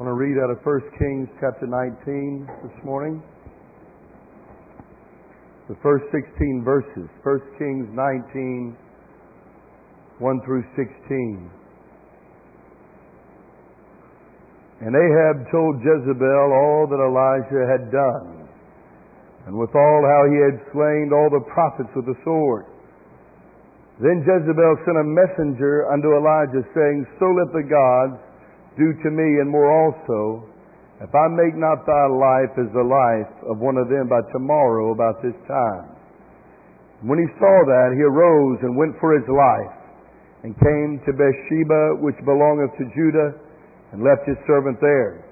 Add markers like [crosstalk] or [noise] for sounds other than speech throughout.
I want to read out of 1 Kings chapter 19 this morning. The first 16 verses. 1 Kings 19, 1 through 16. And Ahab told Jezebel all that Elijah had done, and withal how he had slain all the prophets with the sword. Then Jezebel sent a messenger unto Elijah, saying, So let the gods do to me, and more also, if I make not thy life as the life of one of them by tomorrow about this time. When he saw that, he arose and went for his life, and came to Beersheba, which belongeth to Judah, and left his servant there.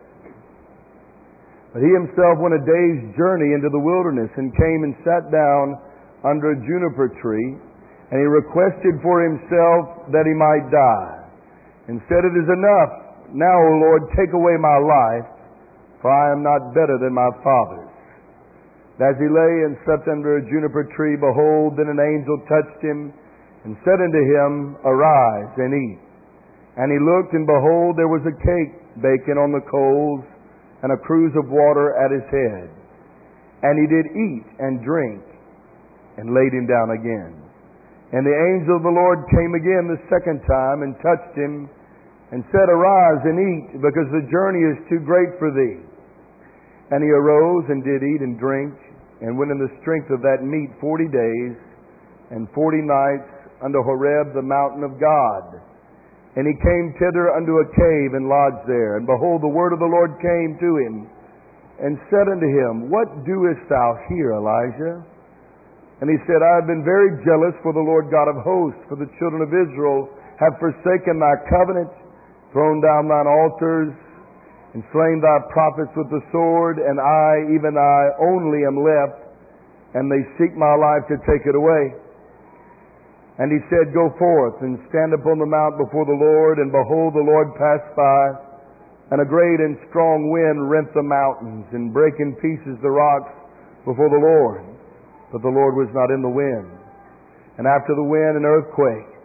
But he himself went a day's journey into the wilderness, and came and sat down under a juniper tree, and he requested for himself that he might die, and said, It is enough now, O Lord, take away my life, for I am not better than my fathers. As he lay and slept under a juniper tree, behold, then an angel touched him and said unto him, Arise and eat. And he looked, and behold, there was a cake baking on the coals, and a cruse of water at his head. And he did eat and drink, and laid him down again. And the angel of the Lord came again the second time, and touched him, and said, Arise and eat, because the journey is too great for thee. And he arose and did eat and drink, and went in the strength of that meat forty days and forty nights unto Horeb, the mountain of God. And he came thither unto a cave and lodged there. And behold, the word of the Lord came to him, and said unto him, What doest thou here, Elijah? And he said, I have been very jealous for the Lord God of hosts, for the children of Israel have forsaken thy covenant thrown down thine altars, and slain thy prophets with the sword, and I, even I, only am left, and they seek my life to take it away. And he said, Go forth and stand upon the mount before the Lord, and behold, the Lord passed by, and a great and strong wind rent the mountains, and brake in pieces the rocks before the Lord. But the Lord was not in the wind. And after the wind, an earthquake.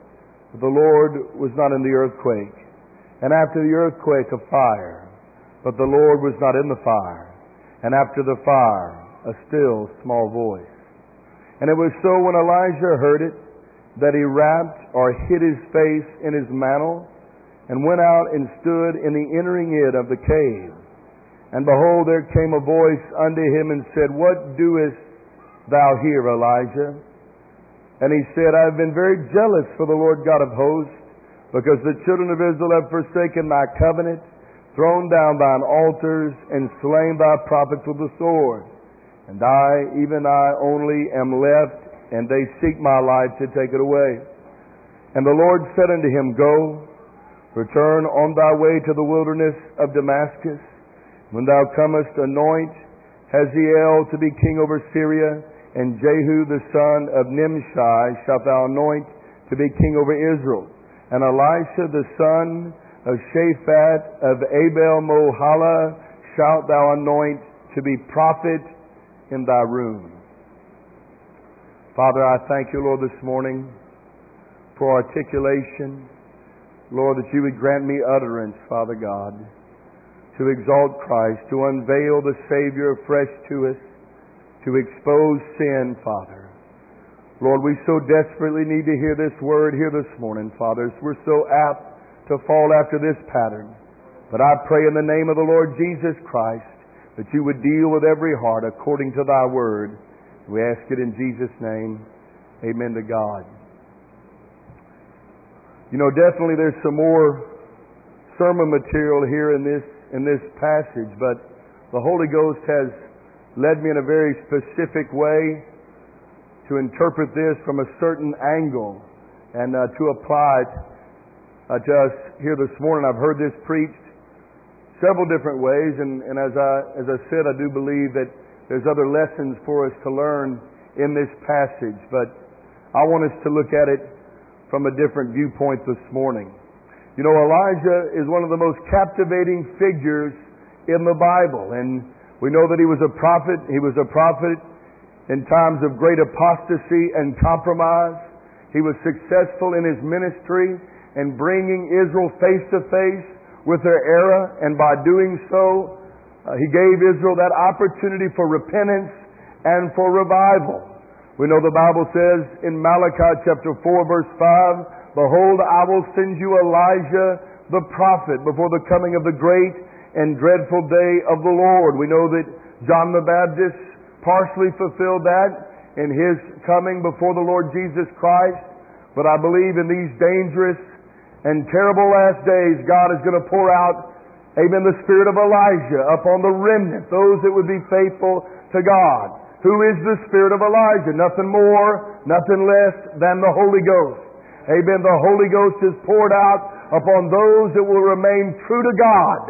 But the Lord was not in the earthquake and after the earthquake a fire. But the Lord was not in the fire. And after the fire a still small voice. And it was so when Elijah heard it that he wrapped or hid his face in his mantle and went out and stood in the entering in of the cave. And behold, there came a voice unto him and said, What doest thou here, Elijah? And he said, I have been very jealous for the Lord God of hosts because the children of Israel have forsaken thy covenant, thrown down thine altars, and slain thy prophets with the sword. And I, even I only, am left, and they seek my life to take it away. And the Lord said unto him, Go, return on thy way to the wilderness of Damascus. When thou comest, anoint Hazael to be king over Syria, and Jehu the son of Nimshi shalt thou anoint to be king over Israel and Elisha the son of Shaphat of Abel Meholah shalt thou anoint to be prophet in thy room. Father, I thank you, Lord, this morning for articulation. Lord, that you would grant me utterance, Father God, to exalt Christ, to unveil the Savior afresh to us, to expose sin, Father Lord, we so desperately need to hear this word here this morning, fathers. We're so apt to fall after this pattern. But I pray in the name of the Lord Jesus Christ that you would deal with every heart according to thy word. We ask it in Jesus' name. Amen to God. You know, definitely there's some more sermon material here in this in this passage, but the Holy Ghost has led me in a very specific way to interpret this from a certain angle and uh, to apply it uh, to us here this morning. I've heard this preached several different ways, and, and as, I, as I said, I do believe that there's other lessons for us to learn in this passage, but I want us to look at it from a different viewpoint this morning. You know, Elijah is one of the most captivating figures in the Bible, and we know that he was a prophet. He was a prophet in times of great apostasy and compromise. He was successful in his ministry and bringing Israel face to face with their error, and by doing so, uh, he gave Israel that opportunity for repentance and for revival. We know the Bible says in Malachi chapter 4 verse 5, Behold, I will send you Elijah the prophet before the coming of the great and dreadful day of the Lord. We know that John the Baptist partially fulfilled that in his coming before the Lord Jesus Christ. But I believe in these dangerous and terrible last days, God is going to pour out Amen. The spirit of Elijah upon the remnant, those that would be faithful to God. Who is the spirit of Elijah? Nothing more, nothing less than the Holy Ghost. Amen. The Holy Ghost is poured out upon those that will remain true to God.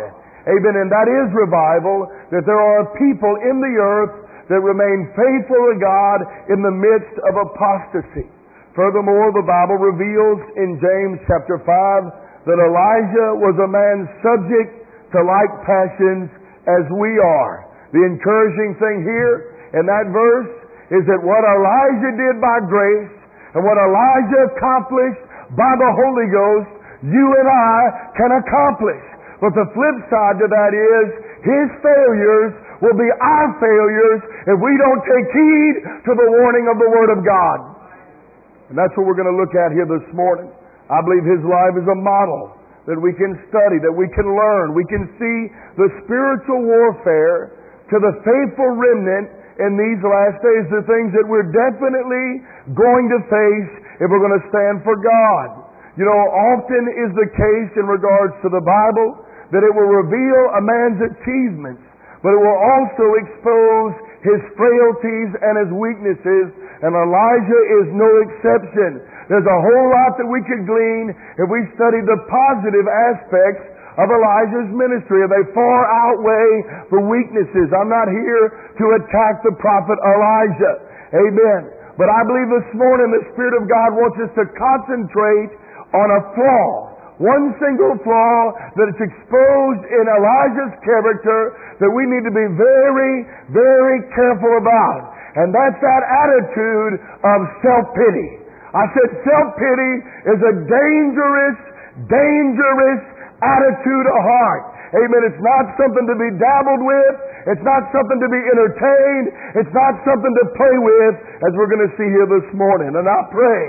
Amen. And that is revival, that there are people in the earth that remain faithful to God in the midst of apostasy. Furthermore, the Bible reveals in James chapter 5 that Elijah was a man subject to like passions as we are. The encouraging thing here in that verse is that what Elijah did by grace and what Elijah accomplished by the Holy Ghost, you and I can accomplish. But the flip side to that is his failures will be our failures if we don't take heed to the warning of the Word of God. And that's what we're going to look at here this morning. I believe his life is a model that we can study, that we can learn. We can see the spiritual warfare to the faithful remnant in these last days, the things that we're definitely going to face if we're going to stand for God. You know, often is the case in regards to the Bible that it will reveal a man's achievements, but it will also expose his frailties and his weaknesses, and Elijah is no exception. There's a whole lot that we could glean if we studied the positive aspects of Elijah's ministry. They far outweigh the weaknesses. I'm not here to attack the prophet Elijah. Amen. But I believe this morning the Spirit of God wants us to concentrate on a flaw. One single flaw that is exposed in Elijah's character that we need to be very, very careful about. And that's that attitude of self-pity. I said self-pity is a dangerous, dangerous attitude of heart. Amen. It's not something to be dabbled with. It's not something to be entertained. It's not something to play with, as we're going to see here this morning. And I pray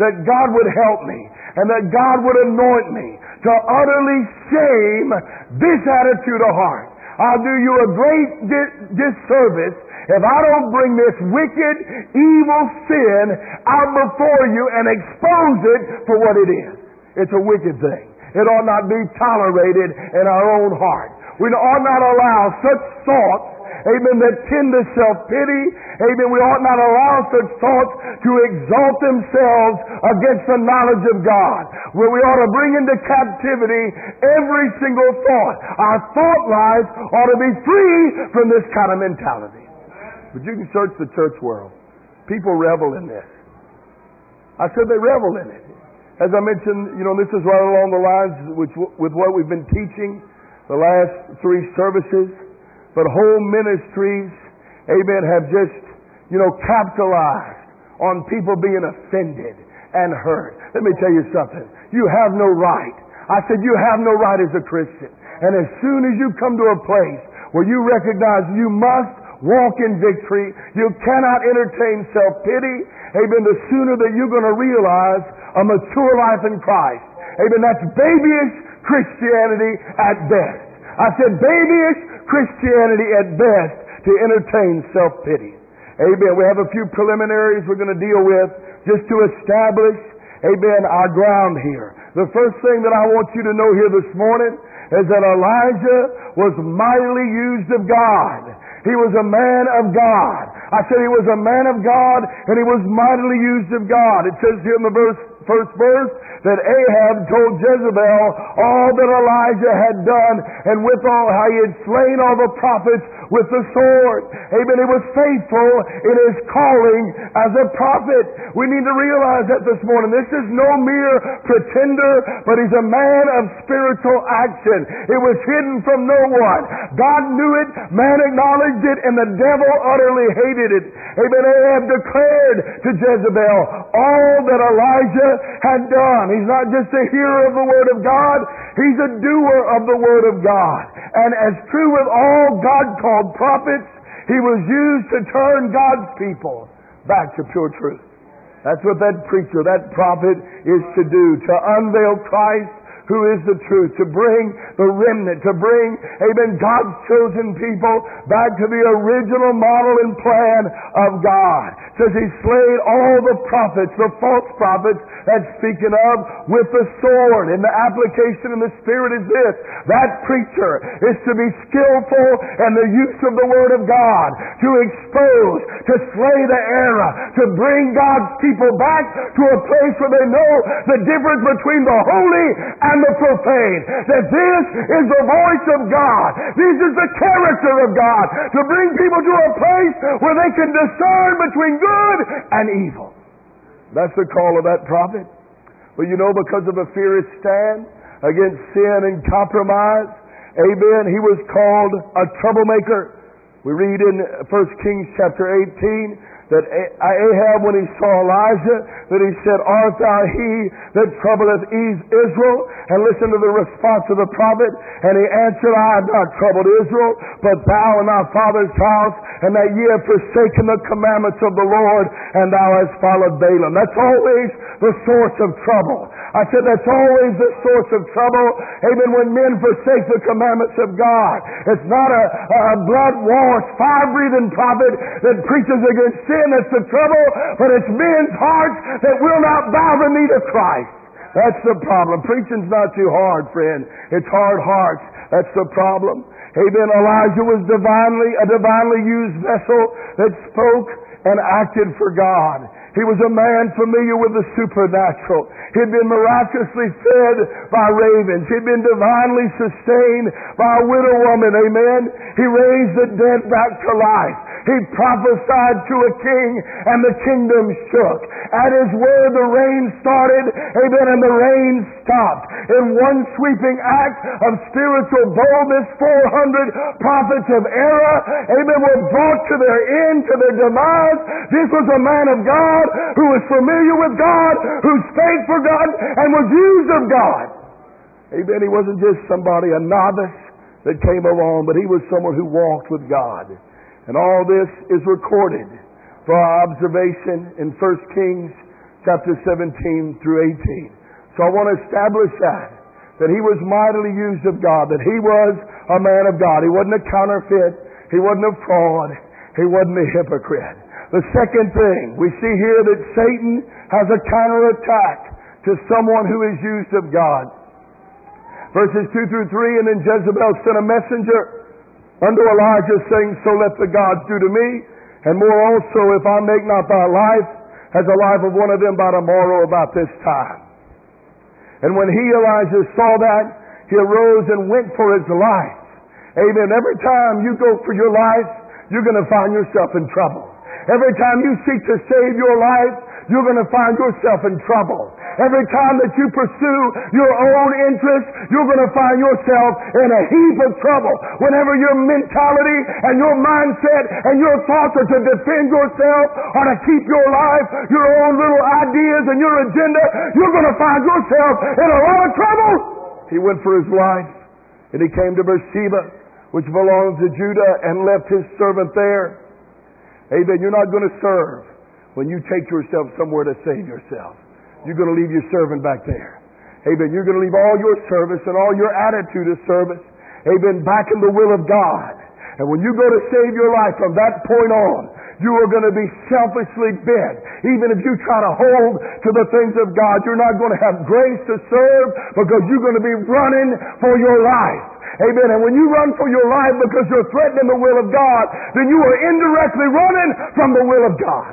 that God would help me and that God would anoint me to utterly shame this attitude of heart. I'll do you a great disservice if I don't bring this wicked, evil sin out before you and expose it for what it is. It's a wicked thing. It ought not be tolerated in our own heart. We ought not allow such thoughts amen, that tend to self-pity, amen, we ought not allow such thoughts to exalt themselves against the knowledge of God. Where we ought to bring into captivity every single thought. Our thought life ought to be free from this kind of mentality. But you can search the church world. People revel in this. I said they revel in it. As I mentioned, you know, this is right along the lines with, with what we've been teaching the last three services. But whole ministries, amen, have just, you know, capitalized on people being offended and hurt. Let me tell you something. You have no right. I said you have no right as a Christian. And as soon as you come to a place where you recognize you must walk in victory. You cannot entertain self-pity. Amen. The sooner that you're going to realize a mature life in Christ. Amen. That's babyish Christianity at best. I said babyish Christianity at best to entertain self-pity. Amen. We have a few preliminaries we're going to deal with just to establish, amen, our ground here. The first thing that I want you to know here this morning is that Elijah was mightily used of God. He was a man of God. I said he was a man of God and he was mightily used of God. It says here in the verse, first verse, that Ahab told Jezebel all that Elijah had done and withal how he had slain all the prophets with the sword. Amen. He was faithful in his calling as a prophet. We need to realize that this morning. This is no mere pretender, but he's a man of spiritual action. It was hidden from no one. God knew it, man acknowledged it, and the devil utterly hated it. Amen. Ahab declared to Jezebel all that Elijah had done. He's not just a hearer of the word of God, He's a doer of the Word of God. And as true with all God called prophets, he was used to turn God's people back to pure truth. That's what that preacher, that prophet is to do, to unveil Christ who is the truth, to bring the remnant, to bring, amen, God's chosen people back to the original model and plan of God. Says he slayed all the prophets, the false prophets that's speaking of with the sword. And the application in the Spirit is this. That preacher is to be skillful in the use of the Word of God, to expose, to slay the error, to bring God's people back to a place where they know the difference between the holy and the profane. That this is the voice of God. This is the character of God. To bring people to a place where they can discern between good and evil. That's the call of that prophet. But you know, because of a fierce stand against sin and compromise, amen, he was called a troublemaker. We read in 1 Kings chapter 18 that Ahab, when he saw Elijah, that he said, Art thou he that troubleth Israel? And listen to the response of the prophet. And he answered, I have not troubled Israel, but thou and thy father's house, and that ye have forsaken the commandments of the Lord, and thou hast followed Baalim. That's always the source of trouble. I said that's always the source of trouble. Amen. When men forsake the commandments of God. It's not a, a blood washed, fire breathing prophet that preaches against sin that's the trouble, but it's men's hearts that will not bow the knee to Christ. That's the problem. Preaching's not too hard, friend. It's hard hearts. That's the problem. Amen. Elijah was divinely, a divinely used vessel that spoke and acted for God. He was a man familiar with the supernatural. He'd been miraculously fed by ravens. He'd been divinely sustained by a widow woman. Amen. He raised the dead back to life. He prophesied to a king and the kingdom shook. At his word the rain started, amen, and the rain stopped. In one sweeping act of spiritual boldness, 400 prophets of error, amen, were brought to their end, to their demise. This was a man of God who was familiar with God, who spake for God, and was used of God. Amen. He wasn't just somebody, a novice that came along, but he was someone who walked with God. And all this is recorded for our observation in 1 Kings chapter 17 through 18. So I want to establish that, that he was mightily used of God, that he was a man of God. He wasn't a counterfeit. He wasn't a fraud. He wasn't a hypocrite. The second thing, we see here that Satan has a counterattack to someone who is used of God. Verses 2 through 3, and then Jezebel sent a messenger unto Elijah, saying, So let the gods do to me, and more also, if I make not thy life as the life of one of them by tomorrow about this time. And when he, Elijah, saw that, he arose and went for his life. Amen. Every time you go for your life, you're going to find yourself in trouble. Every time you seek to save your life, you're going to find yourself in trouble. Every time that you pursue your own interest, you're going to find yourself in a heap of trouble. Whenever your mentality and your mindset and your thoughts are to defend yourself or to keep your life, your own little ideas and your agenda, you're going to find yourself in a lot of trouble. He went for his life and he came to Beersheba, which belonged to Judah, and left his servant there. Amen. You're not going to serve when you take yourself somewhere to save yourself. You're going to leave your servant back there. Amen. You're going to leave all your service and all your attitude of service, amen, back in the will of God. And when you go to save your life from that point on, you are going to be selfishly bent. Even if you try to hold to the things of God, you're not going to have grace to serve because you're going to be running for your life. Amen. And when you run for your life because you're threatening the will of God, then you are indirectly running from the will of God.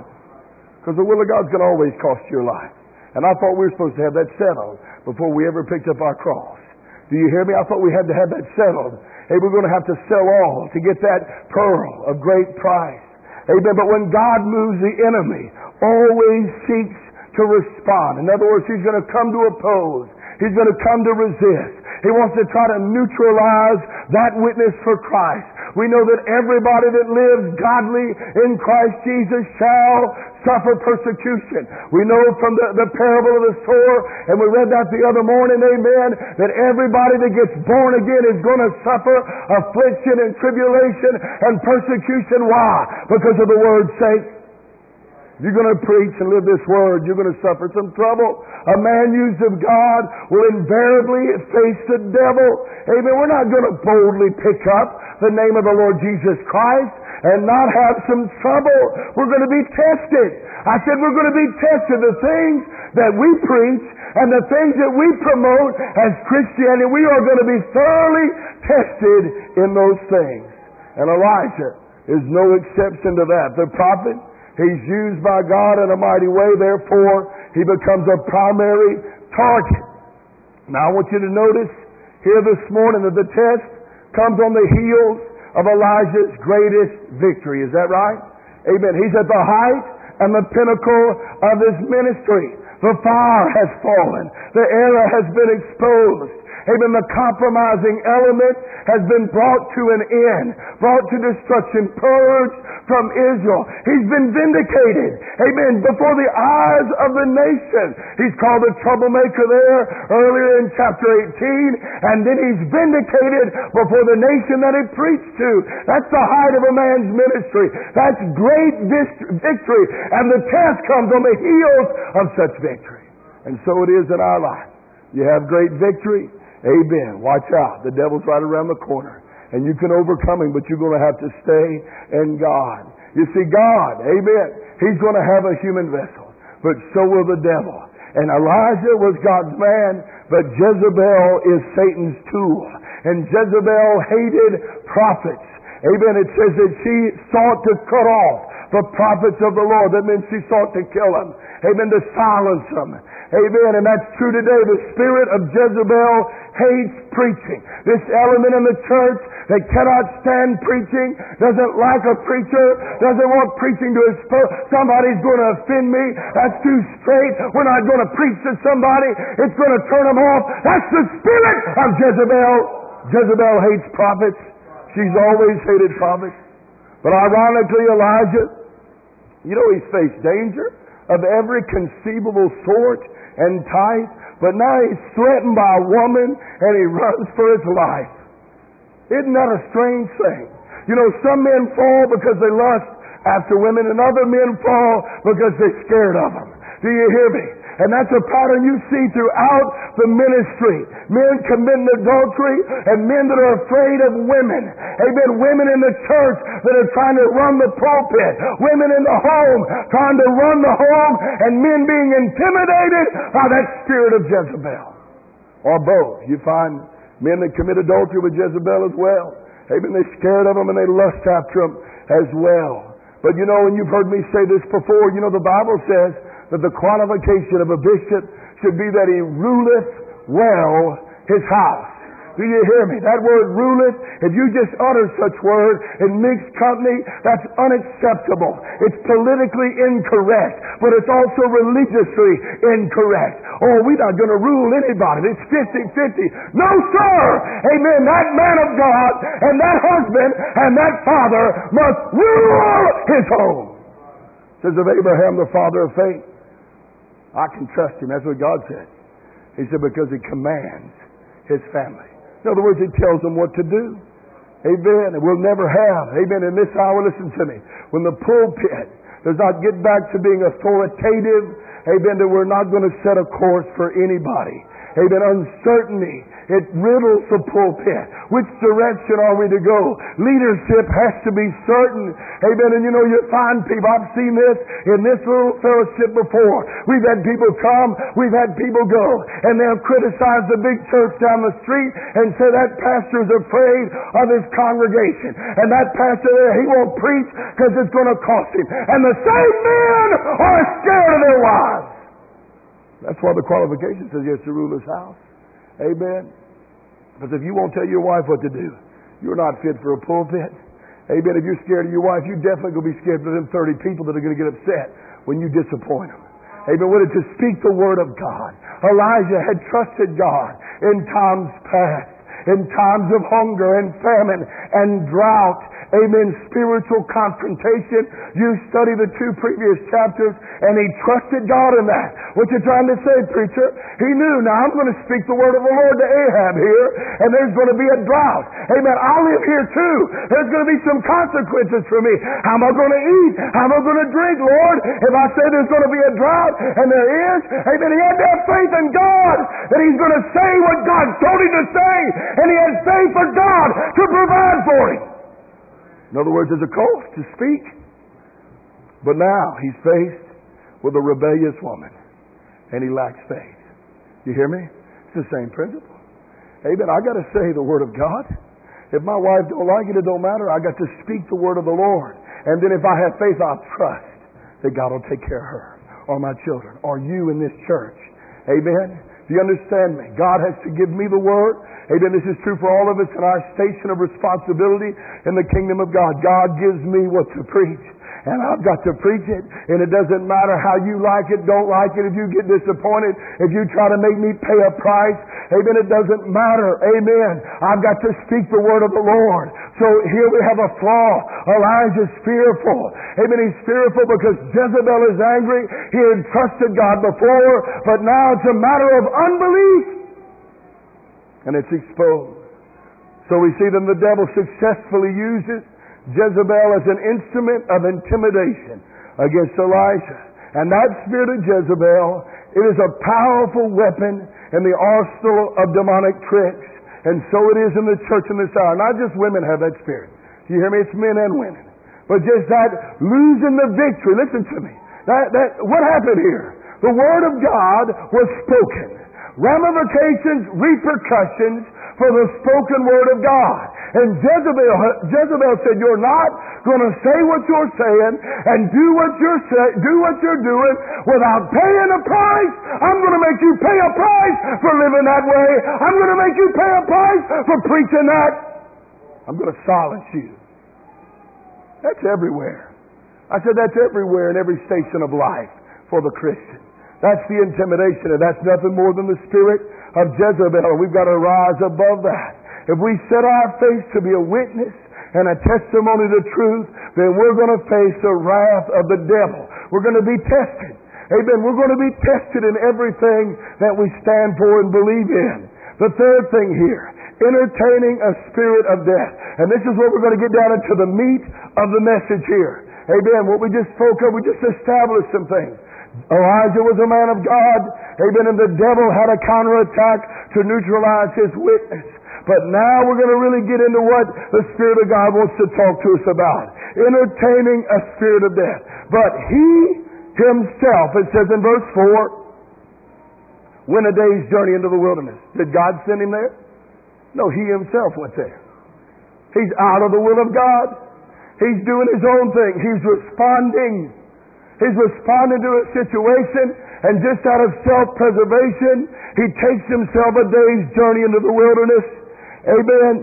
Because the will of God's going to always cost you your life. And I thought we were supposed to have that settled before we ever picked up our cross. Do you hear me? I thought we had to have that settled. Hey, we're going to have to sell all to get that pearl of great price. Amen. But when God moves, the enemy always seeks to respond. In other words, he's going to come to oppose. He's going to come to resist. He wants to try to neutralize that witness for Christ. We know that everybody that lives godly in Christ Jesus shall suffer persecution. We know from the, the parable of the sower, and we read that the other morning, amen, that everybody that gets born again is going to suffer affliction and tribulation and persecution. Why? Because of the word's sake. You're going to preach and live this word. You're going to suffer some trouble. A man used of God will invariably face the devil. Amen. We're not going to boldly pick up the name of the Lord Jesus Christ and not have some trouble. We're going to be tested. I said we're going to be tested. The things that we preach and the things that we promote as Christianity, we are going to be thoroughly tested in those things. And Elijah is no exception to that. The prophet He's used by God in a mighty way, therefore he becomes a primary target. Now I want you to notice here this morning that the test comes on the heels of Elijah's greatest victory. Is that right? Amen. He's at the height and the pinnacle of his ministry. The fire has fallen. The error has been exposed. Amen. The compromising element has been brought to an end, brought to destruction, purged from Israel. He's been vindicated. Amen. Before the eyes of the nation. He's called a troublemaker there earlier in chapter 18. And then he's vindicated before the nation that he preached to. That's the height of a man's ministry. That's great victory. And the test comes on the heels of such victory. And so it is in our life. You have great victory. Amen. Watch out. The devil's right around the corner. And you can overcome him, but you're going to have to stay in God. You see, God, amen, he's going to have a human vessel, but so will the devil. And Elijah was God's man, but Jezebel is Satan's tool. And Jezebel hated prophets. Amen. It says that she sought to cut off the prophets of the Lord. That means she sought to kill them. Amen. To silence them. Amen. And that's true today. The spirit of Jezebel hates preaching. This element in the church that cannot stand preaching, doesn't like a preacher, doesn't want preaching to expose. Somebody's going to offend me. That's too straight. We're not going to preach to somebody. It's going to turn them off. That's the spirit of Jezebel. Jezebel hates prophets. She's always hated prophets. But ironically, Elijah, you know, he's faced danger of every conceivable sort and type, but now he's threatened by a woman and he runs for his life. Isn't that a strange thing? You know, some men fall because they lust after women and other men fall because they're scared of them. Do you hear me? And that's a pattern you see throughout the ministry. Men committing adultery and men that are afraid of women. Amen. Women in the church that are trying to run the pulpit. Women in the home trying to run the home and men being intimidated by that spirit of Jezebel. Or both. You find men that commit adultery with Jezebel as well. Amen. They're scared of them and they lust after them as well. But you know, and you've heard me say this before, you know, the Bible says that the qualification of a bishop should be that he ruleth well his house. Do you hear me? That word ruleth, if you just utter such word in mixed company, that's unacceptable. It's politically incorrect, but it's also religiously incorrect. Oh, we're not going to rule anybody. It's 50-50. No, sir! Amen. That man of God and that husband and that father must rule his home. Says of Abraham, the father of faith. I can trust him. That's what God said. He said, because he commands his family. In other words, he tells them what to do. Amen. And we'll never have. Amen. In this hour, listen to me. When the pulpit does not get back to being authoritative, amen, that we're not going to set a course for anybody. Amen. Uncertainty it riddles the pulpit. Which direction are we to go? Leadership has to be certain. Amen. And you know, you find people, I've seen this in this little fellowship before. We've had people come, we've had people go, and they'll criticize the big church down the street and say that pastor's afraid of his congregation. And that pastor there, he won't preach because it's going to cost him. And the same men are scared of their wives. That's why the qualification says has to rule his house. Amen. Because if you won't tell your wife what to do, you're not fit for a pulpit. Amen. If you're scared of your wife, you're definitely going to be scared of them 30 people that are going to get upset when you disappoint them. Amen. What to speak the word of God. Elijah had trusted God in times past. In times of hunger and famine and drought amen, spiritual confrontation. You study the two previous chapters, and he trusted God in that. What you trying to say, preacher? He knew, now I'm going to speak the word of the Lord to Ahab here, and there's going to be a drought. Amen. I live here too. There's going to be some consequences for me. How am I going to eat? How am I going to drink, Lord? If I say there's going to be a drought, and there is, amen, he had to have faith in God that he's going to say what God told him to say, and he has faith for God to provide for him. In other words, there's a cost to speak. But now he's faced with a rebellious woman, and he lacks faith. You hear me? It's the same principle. Amen. I got to say the word of God. If my wife don't like it, it don't matter. I got to speak the word of the Lord. And then if I have faith, I'll trust that God will take care of her or my children or you in this church. Amen. Do you understand me? God has to give me the word. Amen. This is true for all of us in our station of responsibility in the kingdom of God. God gives me what to preach. And I've got to preach it. And it doesn't matter how you like it, don't like it, if you get disappointed, if you try to make me pay a price. Amen. It doesn't matter. Amen. I've got to speak the word of the Lord. So here we have a flaw. Elijah's fearful. Amen. He's fearful because Jezebel is angry. He had trusted God before, but now it's a matter of unbelief and it's exposed. So we see that the devil successfully uses Jezebel as an instrument of intimidation against Elisha. And that spirit of Jezebel, it is a powerful weapon in the arsenal of demonic tricks. And so it is in the church in this hour. Not just women have that spirit. Do you hear me? It's men and women. But just that losing the victory. Listen to me. That, that, what happened here? The word of God was spoken ramifications, repercussions for the spoken word of God. And Jezebel, Jezebel said, "You're not going to say what you're saying and do what you're say, do what you're doing without paying a price. I'm going to make you pay a price for living that way. I'm going to make you pay a price for preaching that. I'm going to silence you." That's everywhere. I said that's everywhere in every station of life for the Christian. That's the intimidation, and that's nothing more than the spirit of Jezebel. We've got to rise above that. If we set our face to be a witness and a testimony to truth, then we're going to face the wrath of the devil. We're going to be tested. Amen. We're going to be tested in everything that we stand for and believe in. The third thing here, entertaining a spirit of death. And this is what we're going to get down into the meat of the message here. Amen. What we just spoke of, we just established some things. Elijah was a man of God. Amen. And the devil had a counterattack to neutralize his witness. But now we're going to really get into what the Spirit of God wants to talk to us about. Entertaining a spirit of death. But he himself, it says in verse 4, went a day's journey into the wilderness. Did God send him there? No, he himself went there. He's out of the will of God. He's doing his own thing. He's responding He's responding to a situation, and just out of self-preservation, he takes himself a day's journey into the wilderness. Amen.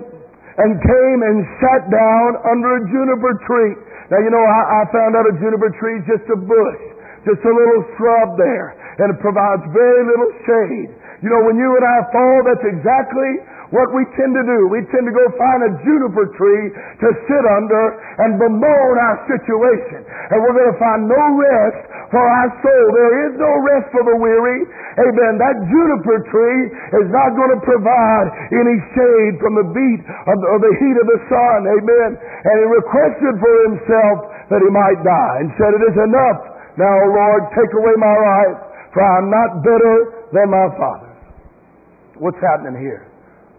And came and sat down under a juniper tree. Now, you know, I, I found out a juniper tree is just a bush, just a little shrub there, and it provides very little shade. You know, when you and I fall, that's exactly what we tend to do, we tend to go find a juniper tree to sit under and bemoan our situation. And we're going to find no rest for our soul. There is no rest for the weary. Amen. That juniper tree is not going to provide any shade from the beat of the, of the heat of the sun. Amen. And he requested for himself that he might die and said, It is enough. Now, Lord, take away my life, for I'm not better than my father. What's happening here?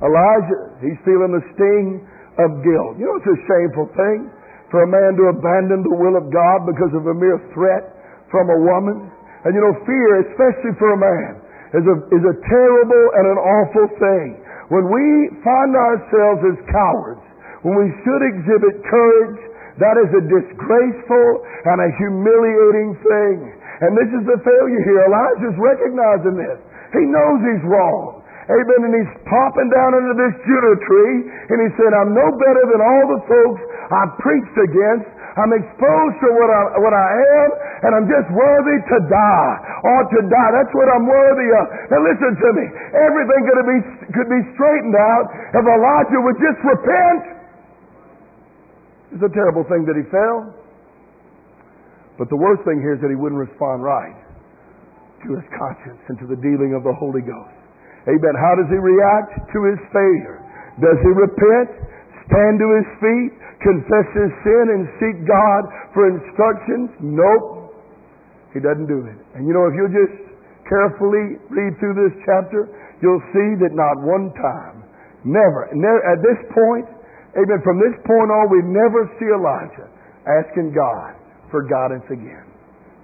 Elijah, he's feeling the sting of guilt. You know, it's a shameful thing for a man to abandon the will of God because of a mere threat from a woman. And you know, fear, especially for a man, is a, is a terrible and an awful thing. When we find ourselves as cowards, when we should exhibit courage, that is a disgraceful and a humiliating thing. And this is the failure here. Elijah's recognizing this. He knows he's wrong. Amen. And he's popping down into this juniper tree, and he said, I'm no better than all the folks I've preached against. I'm exposed to what I, what I am, and I'm just worthy to die or to die. That's what I'm worthy of. Now listen to me. Everything could be, could be straightened out if Elijah would just repent. It's a terrible thing that he fell. But the worst thing here is that he wouldn't respond right to his conscience and to the dealing of the Holy Ghost. Amen. How does he react to his failure? Does he repent? Stand to his feet? confess his sin and seek God for instructions? Nope. He doesn't do it. And you know, if you just carefully read through this chapter, you'll see that not one time, never, never at this point, amen, from this point on, we never see Elijah asking God for guidance again.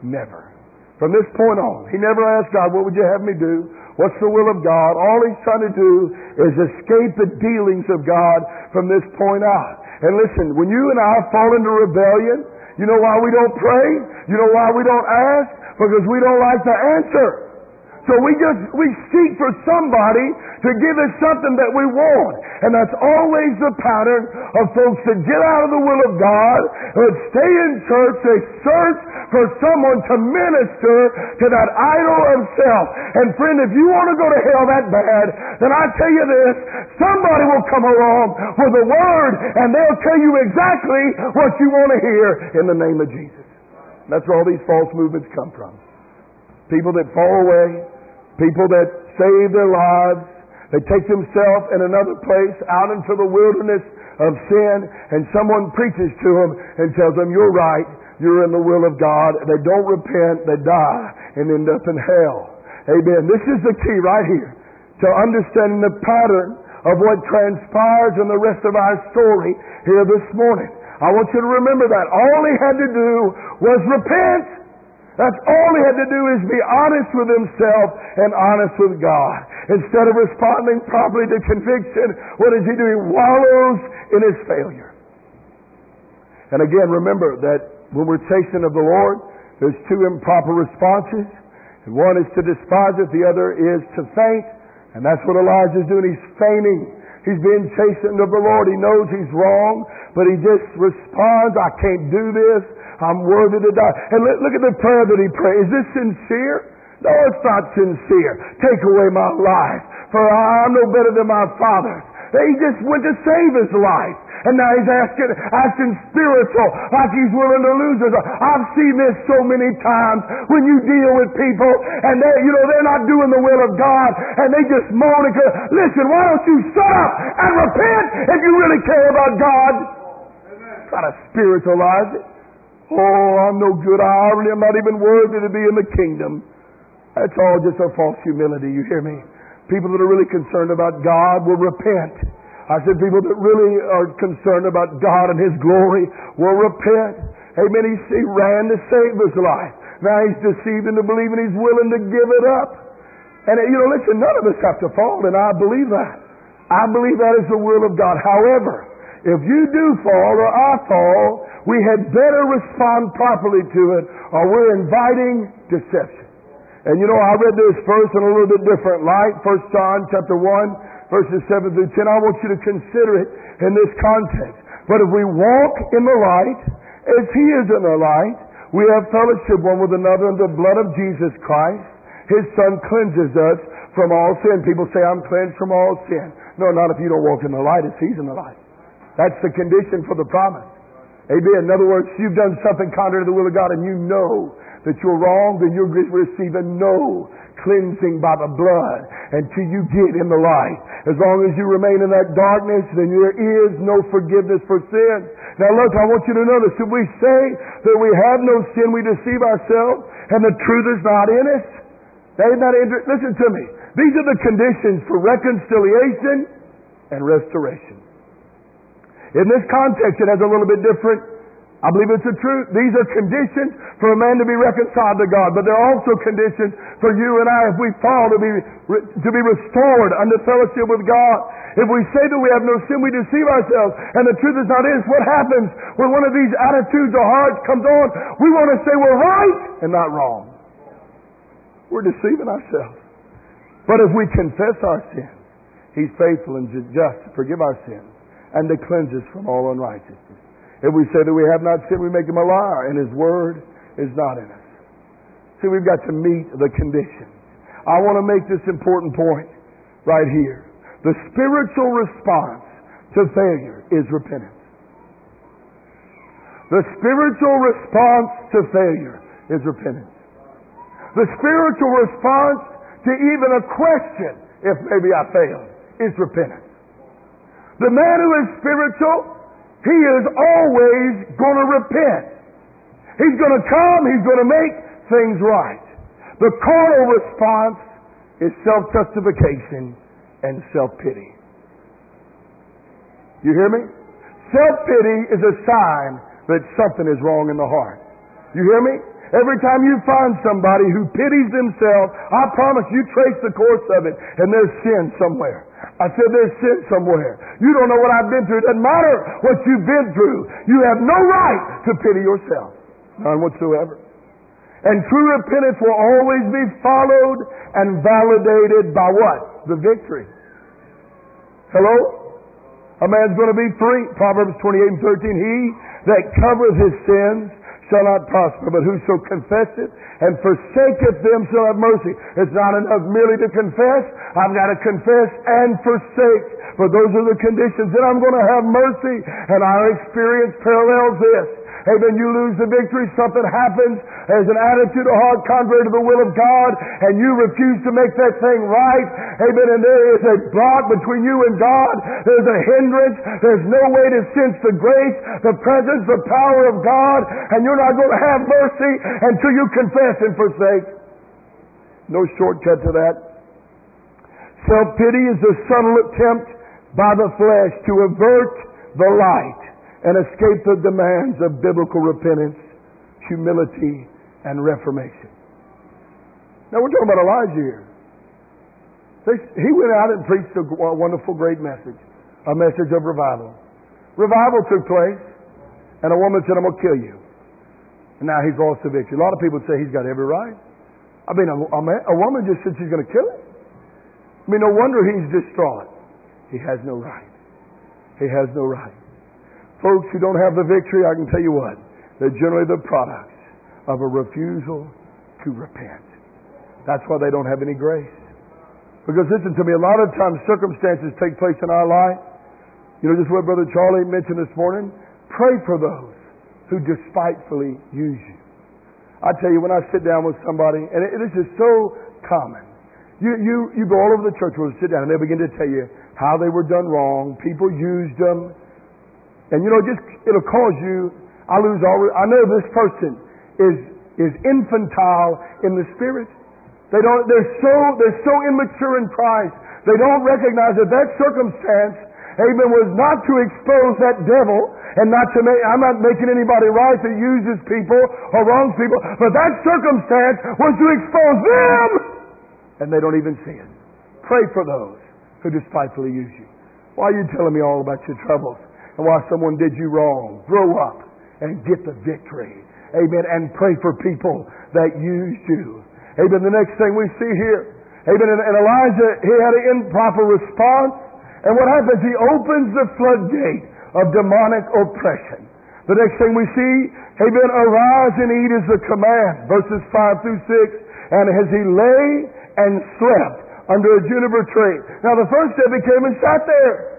Never. From this point on, he never asked God, what would you have me do? What's the will of God? All he's trying to do is escape the dealings of God from this point out. And listen, when you and I fall into rebellion, you know why we don't pray? You know why we don't ask? Because we don't like the answer. So we just, we seek for somebody to give us something that we want. And that's always the pattern of folks that get out of the will of God, that stay in church, they search for someone to minister to that idol of self. And friend, if you want to go to hell that bad, then I tell you this, somebody will come along with a word and they'll tell you exactly what you want to hear in the name of Jesus. That's where all these false movements come from. People that fall away, people that save their lives, they take themselves in another place out into the wilderness of sin, and someone preaches to them and tells them, You're right, you're in the will of God. They don't repent, they die, and end up in hell. Amen. This is the key right here to understanding the pattern of what transpires in the rest of our story here this morning. I want you to remember that. All he had to do was repent. That's all he had to do is be honest with himself and honest with God. Instead of responding properly to conviction, what does he do? He wallows in his failure. And again, remember that when we're chasing of the Lord, there's two improper responses. One is to despise it, the other is to faint. And that's what Elijah's doing. He's fainting. He's being chastened of the Lord. He knows he's wrong, but he just responds, I can't do this. I'm worthy to die. And look at the prayer that he prayed. Is this sincere? No, it's not sincere. Take away my life, for I'm no better than my father. He just went to save his life. And now he's asking, asking spiritual, like he's willing to lose his. I've seen this so many times when you deal with people and they, you know, they're not doing the will of God and they just moan and go, listen, why don't you shut up and repent if you really care about God? Try to spiritualize it. Oh, I'm no good. I really am not even worthy to be in the kingdom. That's all just a false humility. You hear me? People that are really concerned about God will repent. I said people that really are concerned about God and His glory will repent. Amen. He, he ran to save his life. Now he's deceived into believing he's willing to give it up. And you know, listen, none of us have to fall, and I believe that. I believe that is the will of God. However, if you do fall or I fall, we had better respond properly to it or we're inviting deception. And you know, I read this verse in a little bit different light. First John chapter 1, verses 7 through 10. I want you to consider it in this context. But if we walk in the light, as he is in the light, we have fellowship one with another in the blood of Jesus Christ. His son cleanses us from all sin. People say, I'm cleansed from all sin. No, not if you don't walk in the light, it's he's in the light. That's the condition for the promise. Amen. In other words, you've done something contrary to the will of God and you know that you're wrong, then you're receiving no cleansing by the blood until you get in the light. As long as you remain in that darkness, then there is no forgiveness for sin. Now look, I want you to notice, if we say that we have no sin, we deceive ourselves, and the truth is not in us. That is not inter- Listen to me. These are the conditions for reconciliation and restoration. In this context, it has a little bit different. I believe it's the truth. These are conditions for a man to be reconciled to God, but they're also conditions for you and I, if we fall, to be to be restored under fellowship with God. If we say that we have no sin, we deceive ourselves, and the truth is not in us. What happens when one of these attitudes or hearts comes on? We want to say we're right and not wrong. We're deceiving ourselves. But if we confess our sin, He's faithful and just to forgive our sins and to cleanse us from all unrighteousness. If we say that we have not sinned, we make him a liar, and his word is not in us. See, we've got to meet the conditions. I want to make this important point right here. The spiritual response to failure is repentance. The spiritual response to failure is repentance. The spiritual response to even a question, if maybe I failed, is repentance. The man who is spiritual, he is always going to repent. He's going to come, he's going to make things right. The carnal response is self justification and self pity. You hear me? Self pity is a sign that something is wrong in the heart. You hear me? Every time you find somebody who pities themselves, I promise you trace the course of it, and there's sin somewhere. I said there's sin somewhere. You don't know what I've been through. It doesn't matter what you've been through. You have no right to pity yourself. None whatsoever. And true repentance will always be followed and validated by what? The victory. Hello? A man's going to be free. Proverbs 28 and 13. He that covereth his sins shall not prosper, but whoso confesseth and forsaketh them shall have mercy. It's not enough merely to confess. I've got to confess and forsake. For those are the conditions that I'm going to have mercy. And our experience parallels this. Amen. You lose the victory. Something happens. There's an attitude of heart contrary to the will of God, and you refuse to make that thing right. Amen. And there is a block between you and God. There's a hindrance. There's no way to sense the grace, the presence, the power of God, and you're not going to have mercy until you confess and forsake. No shortcut to that. Self pity is the subtle attempt by the flesh to avert the light and escape the demands of biblical repentance, humility, and reformation. Now we're talking about Elijah here. He went out and preached a wonderful, great message, a message of revival. Revival took place, and a woman said, I'm going to kill you. And now he's lost the victory. A lot of people say he's got every right. I mean, a, a woman just said she's going to kill him. I mean, no wonder he's distraught. He has no right. He has no right. Folks who don't have the victory, I can tell you what, they're generally the products of a refusal to repent. That's why they don't have any grace. Because listen to me, a lot of times circumstances take place in our life. You know, just what Brother Charlie mentioned this morning. Pray for those who despitefully use you. I tell you, when I sit down with somebody, and it, it is so common. You, you, you go all over the church, we'll sit down, and they begin to tell you how they were done wrong. People used them. And you know, just it'll cause you. I lose all. I know this person is is infantile in the spirit. They don't. They're so they're so immature in Christ. They don't recognize that that circumstance, Amen, was not to expose that devil and not to make. I'm not making anybody right that uses people or wrongs people, but that circumstance was to expose them, and they don't even see it. Pray for those who despitefully use you. Why are you telling me all about your troubles? And why someone did you wrong. Grow up and get the victory. Amen. And pray for people that used you. Amen. The next thing we see here. Amen. And, and Elijah, he had an improper response. And what happens? He opens the floodgate of demonic oppression. The next thing we see, amen, arise and eat is the command. Verses 5 through 6. And as he lay and slept under a juniper tree. Now the first step, he came and sat there.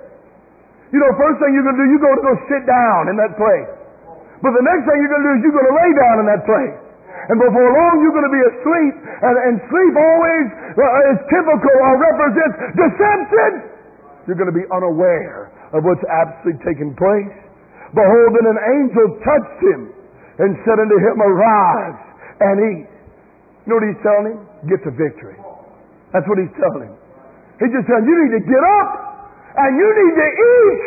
You know, first thing you're going to do, you're going to go sit down in that place. But the next thing you're going to do is you're going to lay down in that place. And before long, you're going to be asleep. And, and sleep always uh, is typical or represents deception. You're going to be unaware of what's actually taking place. Behold, then an angel touched him and said unto him, Arise and eat. You know what he's telling him? Get to victory. That's what he's telling him. He's just telling you need to get up and you need to eat.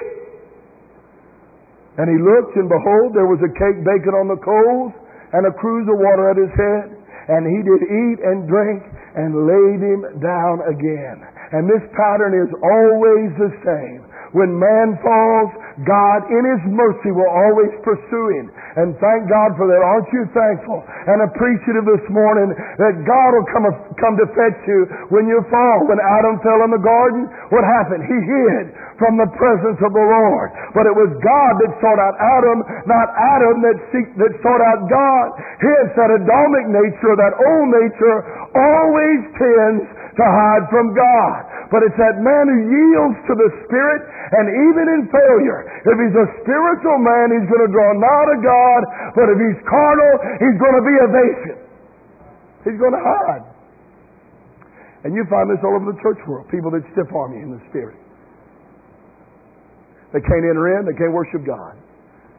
And he looked, and behold, there was a cake baking on the coals, and a cruse of water at his head. And he did eat and drink, and laid him down again. And this pattern is always the same. When man falls, God in His mercy will always pursue him. And thank God for that. Aren't you thankful and appreciative this morning that God will come, come to fetch you when you fall? When Adam fell in the garden, what happened? He hid from the presence of the Lord. But it was God that sought out Adam, not Adam that, seek, that sought out God. Hence, that Adamic nature, that old nature, always tends to hide from God. But it's that man who yields to the Spirit, and even in failure, if he's a spiritual man, he's going to draw nigh to God, but if he's carnal, he's going to be evasive. He's going to hide. And you find this all over the church world, people that stiff arm you in the Spirit. They can't enter in, they can't worship God.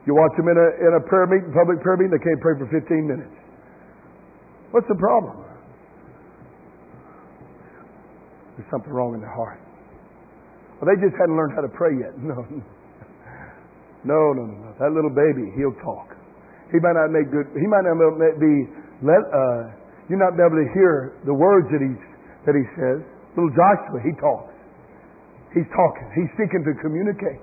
You watch them in a, in a prayer meeting, public prayer meeting, they can't pray for 15 minutes. What's the problem? There's something wrong in their heart. Well, they just hadn't learned how to pray yet. [laughs] No, no, no, no, no. That little baby, he'll talk. He might not make good. He might not be. Let, uh, you not be able to hear the words that he that he says. Little Joshua, he talks. He's talking. He's seeking to communicate,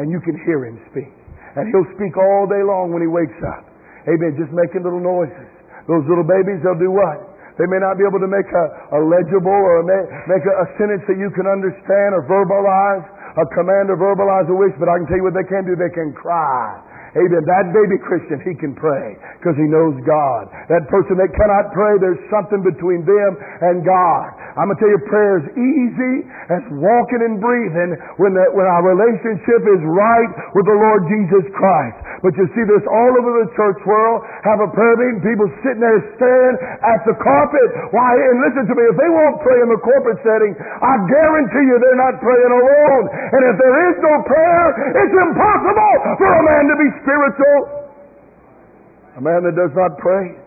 and you can hear him speak. And he'll speak all day long when he wakes up. Amen. Just making little noises. Those little babies, they'll do what? They may not be able to make a, a legible or make a, a sentence that you can understand or verbalize, a command or verbalize a wish, but I can tell you what they can do. They can cry. Amen. That baby Christian, he can pray because he knows God. That person that cannot pray, there's something between them and God. I'm going to tell you, prayer is easy as walking and breathing when, the, when our relationship is right with the Lord Jesus Christ. But you see this all over the church world. Have a prayer meeting, people sitting there staring at the carpet. Why? And listen to me, if they won't pray in the corporate setting, I guarantee you they're not praying alone. And if there is no prayer, it's impossible for a man to be spiritual. A man that does not pray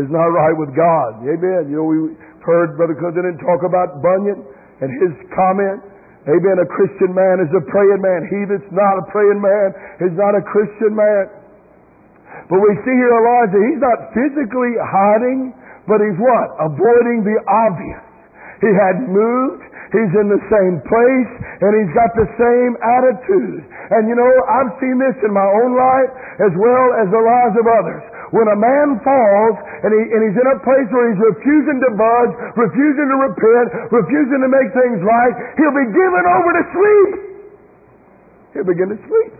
is not right with God. Amen. You know, we heard Brother Clinton talk about Bunyan and his comment. Amen. A Christian man is a praying man. He that's not a praying man is not a Christian man. But we see here Elijah, he's not physically hiding, but he's what? Avoiding the obvious. He had moved. He's in the same place and he's got the same attitude. And you know, I've seen this in my own life as well as the lives of others. When a man falls and, he, and he's in a place where he's refusing to budge, refusing to repent, refusing to make things right, he'll be given over to sleep. He'll begin to sleep.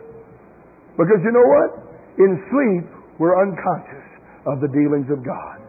Because you know what? In sleep, we're unconscious of the dealings of God.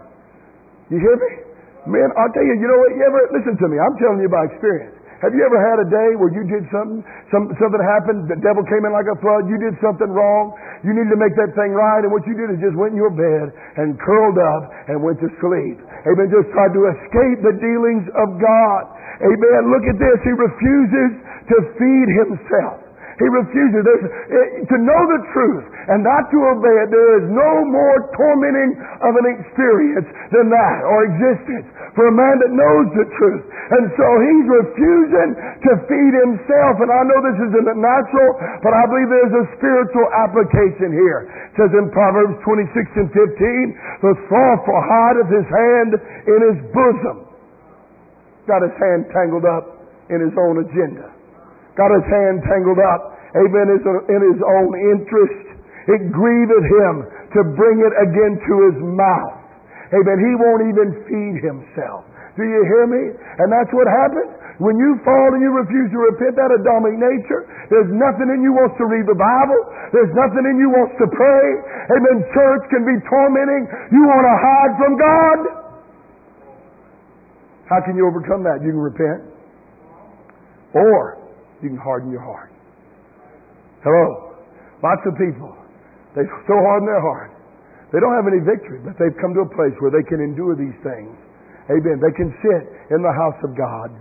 You hear me? Man, I'll tell you, you know what? You ever, listen to me, I'm telling you by experience. Have you ever had a day where you did something, some, something happened, the devil came in like a flood, you did something wrong, you needed to make that thing right, and what you did is just went in your bed and curled up and went to sleep. Amen. Just tried to escape the dealings of God. Amen. Look at this. He refuses to feed himself. He refuses eh, to know the truth and not to obey it. There is no more tormenting of an experience than that or existence for a man that knows the truth. And so he's refusing to feed himself. And I know this isn't natural, but I believe there's a spiritual application here. It says in Proverbs 26 and 15, the slothful hideth his hand in his bosom. Got his hand tangled up in his own agenda got his hand tangled up, amen, in his own interest. It grieveth him to bring it again to his mouth. Amen. He won't even feed himself. Do you hear me? And that's what happens. When you fall and you refuse to repent, that Adamic nature, there's nothing in you wants to read the Bible. There's nothing in you wants to pray. Amen. Church can be tormenting. You want to hide from God. How can you overcome that? You can repent. Or you can harden your heart. Hello. Lots of people, they so harden their heart. They don't have any victory, but they've come to a place where they can endure these things. Amen. They can sit in the house of God.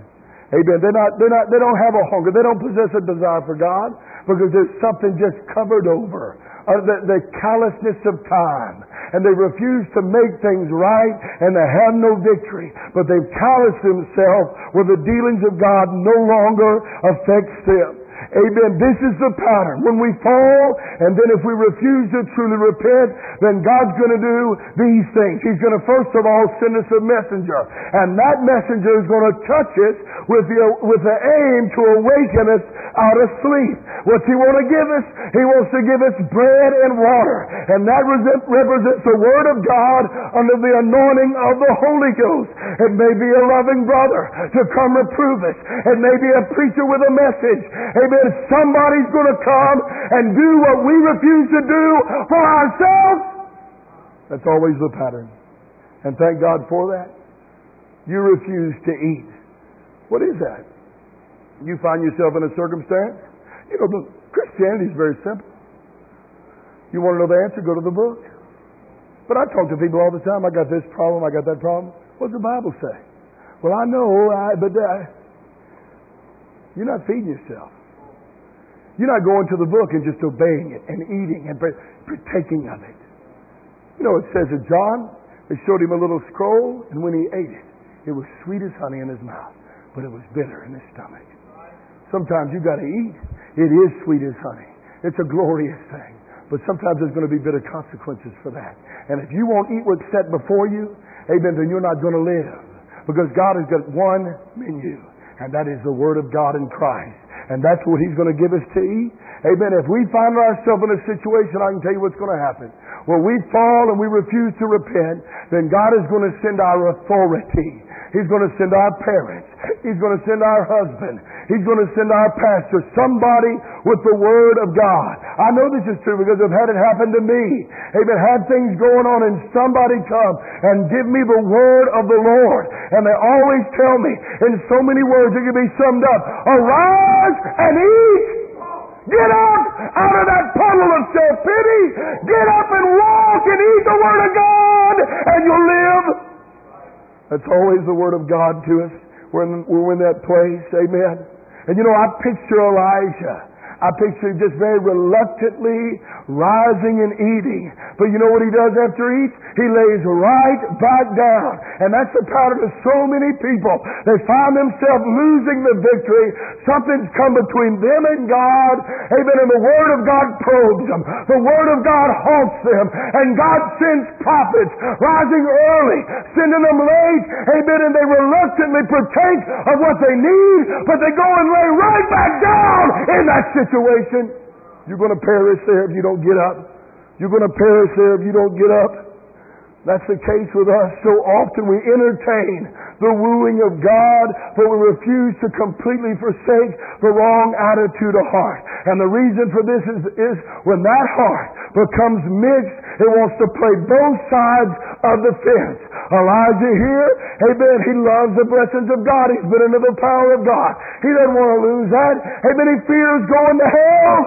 Amen. They're not, they're not, they don't have a hunger. They don't possess a desire for God because there's something just covered over. Uh, the, the callousness of time and they refuse to make things right and they have no victory. But they've calloused themselves where the dealings of God no longer affects them. Amen. This is the pattern. When we fall, and then if we refuse to truly repent, then God's going to do these things. He's going to first of all send us a messenger. And that messenger is going to touch us with the, with the aim to awaken us out of sleep. What's He want to give us? He wants to give us bread and water. And that represents the Word of God under the anointing of the Holy Ghost. It may be a loving brother to come reprove us. It may be a preacher with a message. Amen. Somebody's going to come and do what we refuse to do for ourselves. That's always the pattern. And thank God for that. You refuse to eat. What is that? You find yourself in a circumstance. You know, Christianity is very simple. You want to know the answer? Go to the book. But I talk to people all the time. I got this problem. I got that problem. What's the Bible say? Well, I know, I, but uh, you're not feeding yourself. You're not going to the book and just obeying it and eating and partaking of it. You know, it says that John, they showed him a little scroll, and when he ate it, it was sweet as honey in his mouth, but it was bitter in his stomach. Sometimes you got to eat. It is sweet as honey. It's a glorious thing. But sometimes there's going to be bitter consequences for that. And if you won't eat what's set before you, amen, then you're not going to live. Because God has got one menu, and that is the Word of God in Christ. And that's what He's going to give us to eat. Amen. If we find ourselves in a situation, I can tell you what's going to happen. Where we fall and we refuse to repent, then God is going to send our authority. He's going to send our parents. He's going to send our husband. He's going to send our pastor, somebody with the Word of God. I know this is true because I've had it happen to me. Amen. Had things going on and somebody come and give me the Word of the Lord. And they always tell me in so many words it can be summed up. Arise and eat. Get up out of that puddle of self-pity. Get up and walk and eat the Word of God and you'll live that's always the Word of God to us. We're we're in that place. Amen. And you know, I picture Elijah I picture him just very reluctantly rising and eating. But you know what he does after he eats? He lays right back down. And that's the pattern of so many people. They find themselves losing the victory. Something's come between them and God. Amen. And the Word of God probes them. The Word of God haunts them. And God sends prophets rising early, sending them late. Amen. And they reluctantly partake of what they need, but they go and lay right back down in that situation situation, you're going to perish there if you don't get up. You're going to perish there if you don't get up. That's the case with us. So often we entertain the wooing of God, but we refuse to completely forsake the wrong attitude of heart. And the reason for this is, is when that heart becomes mixed, it wants to play both sides of the fence. Elijah here, amen, he loves the blessings of God. He's been under the power of God. He doesn't want to lose that. Amen, he fears going to hell.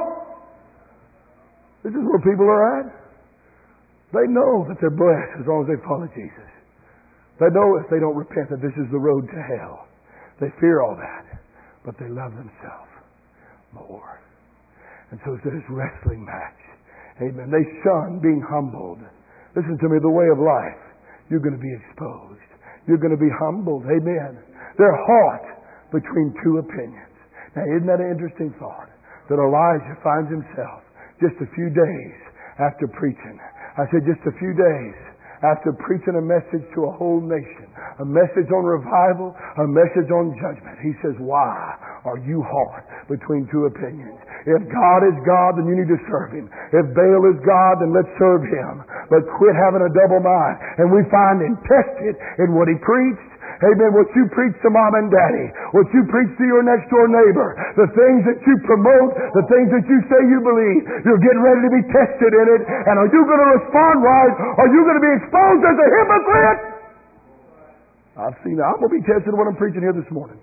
This is where people are at. They know that they're blessed as long as they follow Jesus. They know if they don't repent that this is the road to hell. They fear all that, but they love themselves more. And so it's this wrestling match. Amen. They shun being humbled. Listen to me, the way of life you're going to be exposed. You're going to be humbled. Amen. They're hot between two opinions. Now, isn't that an interesting thought? That Elijah finds himself just a few days after preaching. I said just a few days after preaching a message to a whole nation, a message on revival, a message on judgment. He says, Why are you hard between two opinions? If God is God, then you need to serve Him. If Baal is God, then let's serve Him. But quit having a double mind. And we find him tested in what he preached, Amen. What you preach to mom and daddy, what you preach to your next door neighbor, the things that you promote, the things that you say you believe, you're getting ready to be tested in it. And are you going to respond right? Are you going to be exposed as a hypocrite? I've seen that. I'm going to be tested when I'm preaching here this morning.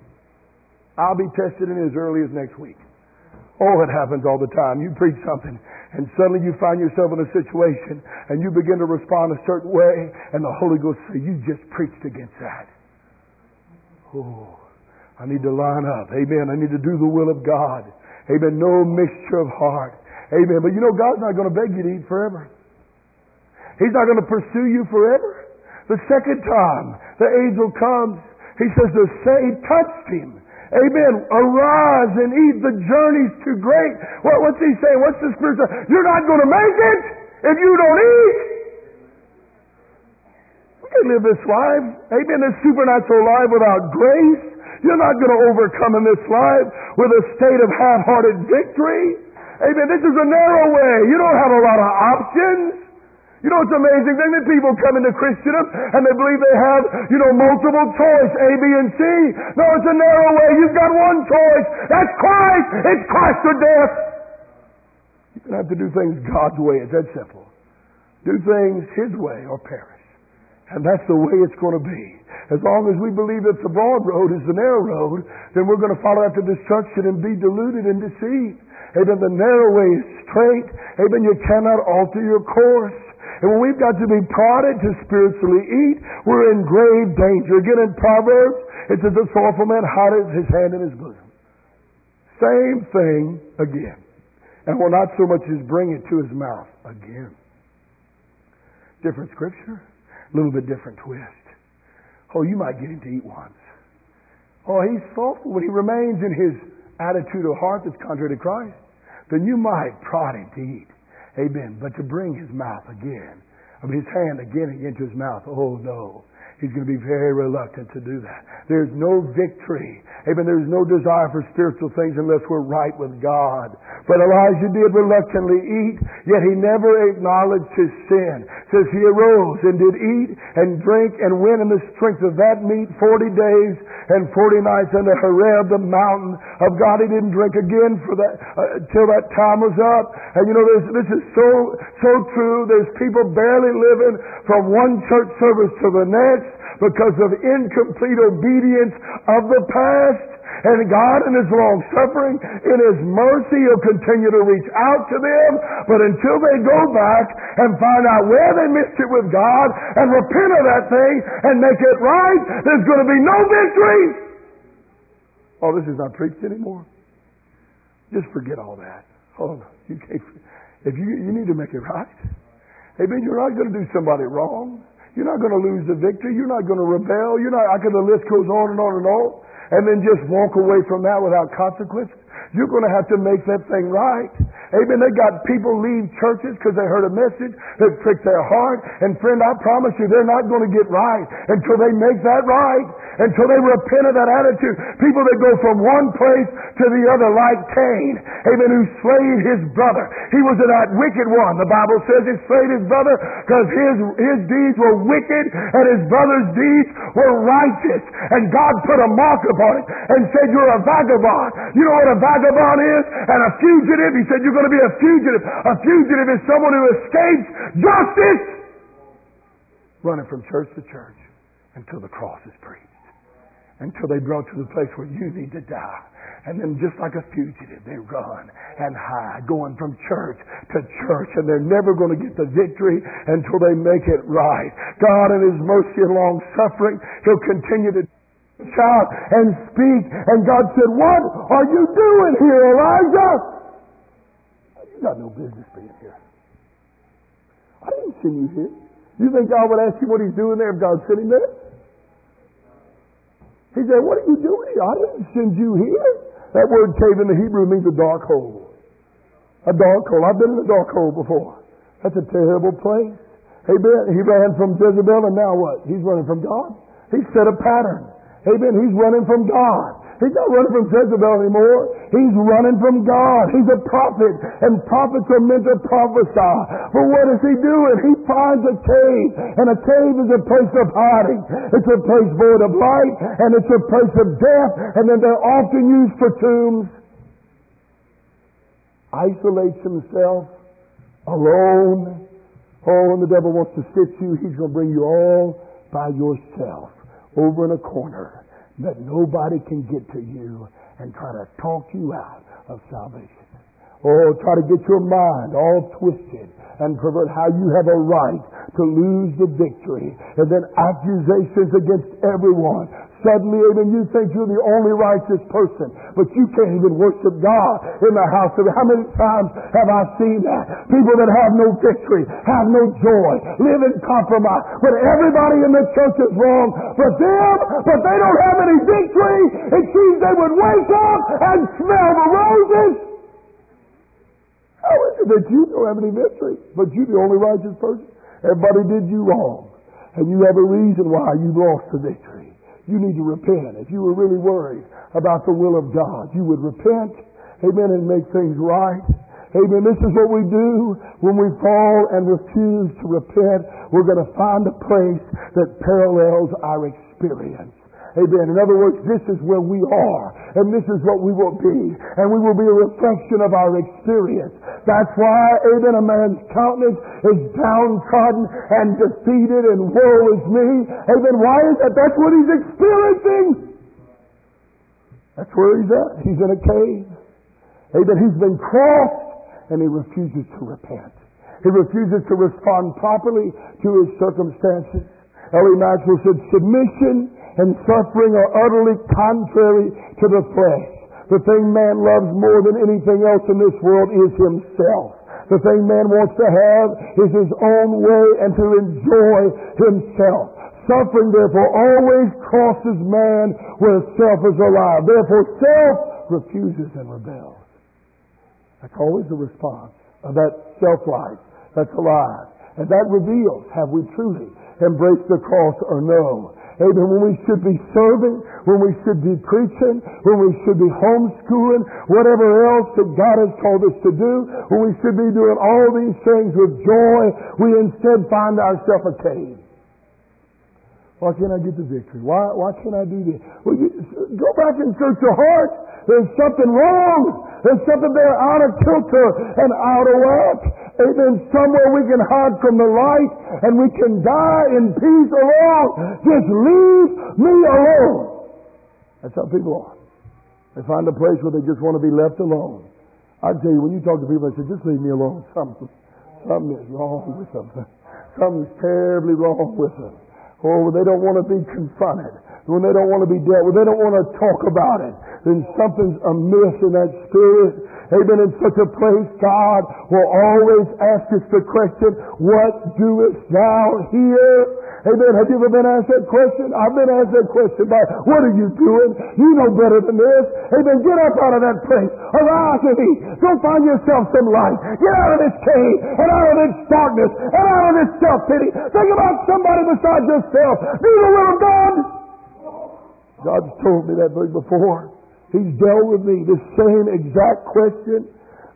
I'll be tested in as early as next week. Oh, it happens all the time. You preach something, and suddenly you find yourself in a situation, and you begin to respond a certain way, and the Holy Ghost says, You just preached against that. Oh, I need to line up. Amen. I need to do the will of God. Amen. No mixture of heart. Amen. But you know, God's not going to beg you to eat forever. He's not going to pursue you forever. The second time the angel comes, he says the same touched him. Amen. Arise and eat. The journey's too great. What, what's he saying? What's the scripture? You're not going to make it if you don't eat. You can live this life. Amen. This supernatural life without grace. You're not going to overcome in this life with a state of half-hearted victory. Amen. This is a narrow way. You don't have a lot of options. You know, it's amazing thing that people come into Christendom and they believe they have, you know, multiple choice, A, B, and C. No, it's a narrow way. You've got one choice. That's Christ. It's Christ or death. You're going to have to do things God's way. It's that simple. Do things His way or perish. And that's the way it's going to be. As long as we believe that the broad road is the narrow road, then we're going to follow after destruction and be deluded and deceived. Amen. The narrow way is straight. Amen. You cannot alter your course. And when we've got to be prodded to spiritually eat, we're in grave danger. Again, in Proverbs, it says, the sorrowful man hideth his hand in his bosom. Same thing again. And will not so much as bring it to his mouth again. Different scripture, a little bit different twist. Oh, you might get him to eat once. Oh, he's thoughtful when he remains in his attitude of heart that's contrary to Christ. Then you might prod him to eat. Amen. But to bring his mouth again, I mean his hand again into his mouth, oh no. He's going to be very reluctant to do that. There's no victory. Amen. There's no desire for spiritual things unless we're right with God. But Elijah did reluctantly eat, yet he never acknowledged his sin. Says he arose and did eat and drink and went in the strength of that meat forty days and forty nights unto Horeb, the mountain of God. He didn't drink again for that uh, till that time was up. And you know, this is so so true. There's people barely living from one church service to the next because of incomplete obedience of the past. And God in His long suffering, in His mercy, He'll continue to reach out to them. But until they go back and find out where they missed it with God and repent of that thing and make it right, there's going to be no victory. Oh, this is not preached anymore. Just forget all that. Oh, no, you can't. If you, you need to make it right. Amen. You're not going to do somebody wrong. You're not going to lose the victory. You're not going to rebel. You're not, I can, the list goes on and on and on. And then just walk away from that without consequences. You're going to have to make that thing right. Amen. They got people leave churches because they heard a message that pricked their heart. And friend, I promise you, they're not going to get right until they make that right. Until they repent of that attitude. People that go from one place to the other like Cain. Amen. Who slayed his brother. He was that wicked one. The Bible says he slayed his brother because his, his deeds were wicked and his brother's deeds were righteous. And God put a mark upon it and said, you're a vagabond. You know what a vagabond is? And a fugitive. He said, you're going to be a fugitive. A fugitive is someone who escapes justice. Running from church to church until the cross is preached. Until they brought to the place where you need to die. And then just like a fugitive, they run and hide, going from church to church, and they're never going to get the victory until they make it right. God in His mercy and long suffering, He'll continue to shout and speak. And God said, What are you doing here, Elijah? You got no business being here. I didn't send you here. You think God would ask you what he's doing there if God's sitting there? He said, What are you doing here? I didn't send you here. That word cave in the Hebrew means a dark hole. A dark hole. I've been in a dark hole before. That's a terrible place. He ran from Jezebel and now what? He's running from God. He set a pattern. Amen. He's running from God. He's not running from Jezebel anymore. He's running from God. He's a prophet, and prophets are meant to prophesy. But what is he doing? He finds a cave, and a cave is a place of hiding. It's a place void of light, and it's a place of death, and then they're often used for tombs. Isolates himself, alone. Oh, when the devil wants to sit you, he's going to bring you all by yourself over in a corner that nobody can get to you and try to talk you out of salvation. Or try to get your mind all twisted and pervert how you have a right to lose the victory. And then accusations against everyone Suddenly, even you think you're the only righteous person, but you can't even worship God in the house of How many times have I seen that? People that have no victory, have no joy, live in compromise, but everybody in the church is wrong but them, but they don't have any victory. It seems they would wake up and smell the roses. How is it that you don't have any victory, but you're the only righteous person? Everybody did you wrong, and you have a reason why you lost the victory. You need to repent. If you were really worried about the will of God, you would repent, amen, and make things right. Amen. This is what we do when we fall and refuse to repent. We're going to find a place that parallels our experience. Amen. In other words, this is where we are, and this is what we will be, and we will be a reflection of our experience. That's why, amen, a man's countenance is downtrodden and defeated, and woe is me. Amen. Why is that? That's what he's experiencing. That's where he's at. He's in a cave. Amen. He's been crossed, and he refuses to repent. He refuses to respond properly to his circumstances. L.E. Maxwell said, submission and suffering are utterly contrary to the flesh. The thing man loves more than anything else in this world is himself. The thing man wants to have is his own way and to enjoy himself. Suffering, therefore, always crosses man where self is alive. Therefore, self refuses and rebels. That's always the response of that self-life that's alive. And that reveals, have we truly embraced the cross or no? Amen. When we should be serving, when we should be preaching, when we should be homeschooling, whatever else that God has called us to do, when we should be doing all these things with joy, we instead find ourselves a cave. Why can't I get the victory? Why, why can't I do this? Well, you, go back and search your heart. There's something wrong. There's something there out of kilter and out of whack. Amen. Somewhere we can hide from the light and we can die in peace alone. Just leave me alone. That's how people are. They find a place where they just want to be left alone. I tell you, when you talk to people, they say, just leave me alone. Something, something is wrong with them. Something's terribly wrong with them. Oh, they don't want to be confronted. When they don't want to be dealt with, they don't want to talk about it. Then something's amiss in that spirit. Amen. In such a place, God will always ask us the question, what doest thou here? Amen. Have you ever been asked that question? I've been asked that question by, what are you doing? You know better than this. Amen. Get up out of that place. Arise and. Go find yourself some light. Get out of this cave and out of this darkness and out of this self-pity. Think about somebody besides yourself. Do the will of God. God's told me that very before. He's dealt with me the same exact question.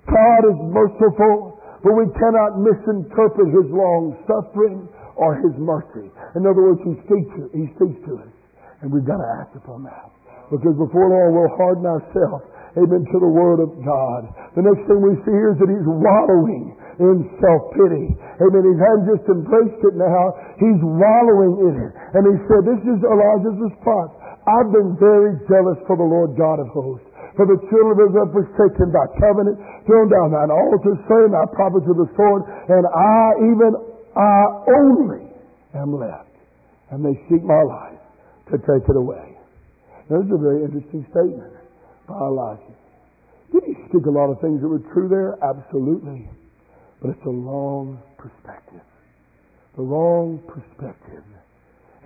God is merciful, but we cannot misinterpret His long suffering or His mercy. In other words, He speaks to, he speaks to us, and we've got to act upon that. Because before long, we'll harden ourselves, amen, to the Word of God. The next thing we see here is that He's wallowing in self-pity. Amen. He hasn't just embraced it now, He's wallowing in it. And He said, this is Elijah's response. I've been very jealous for the Lord God of hosts. For the children of Israel forsaken thy covenant, thrown down thine altar, slain thy prophets with the sword, and I, even I only am left. And they seek my life to take it away. Now, this is a very interesting statement by Elijah. Did he speak a lot of things that were true there? Absolutely. But it's a long perspective. The wrong perspective.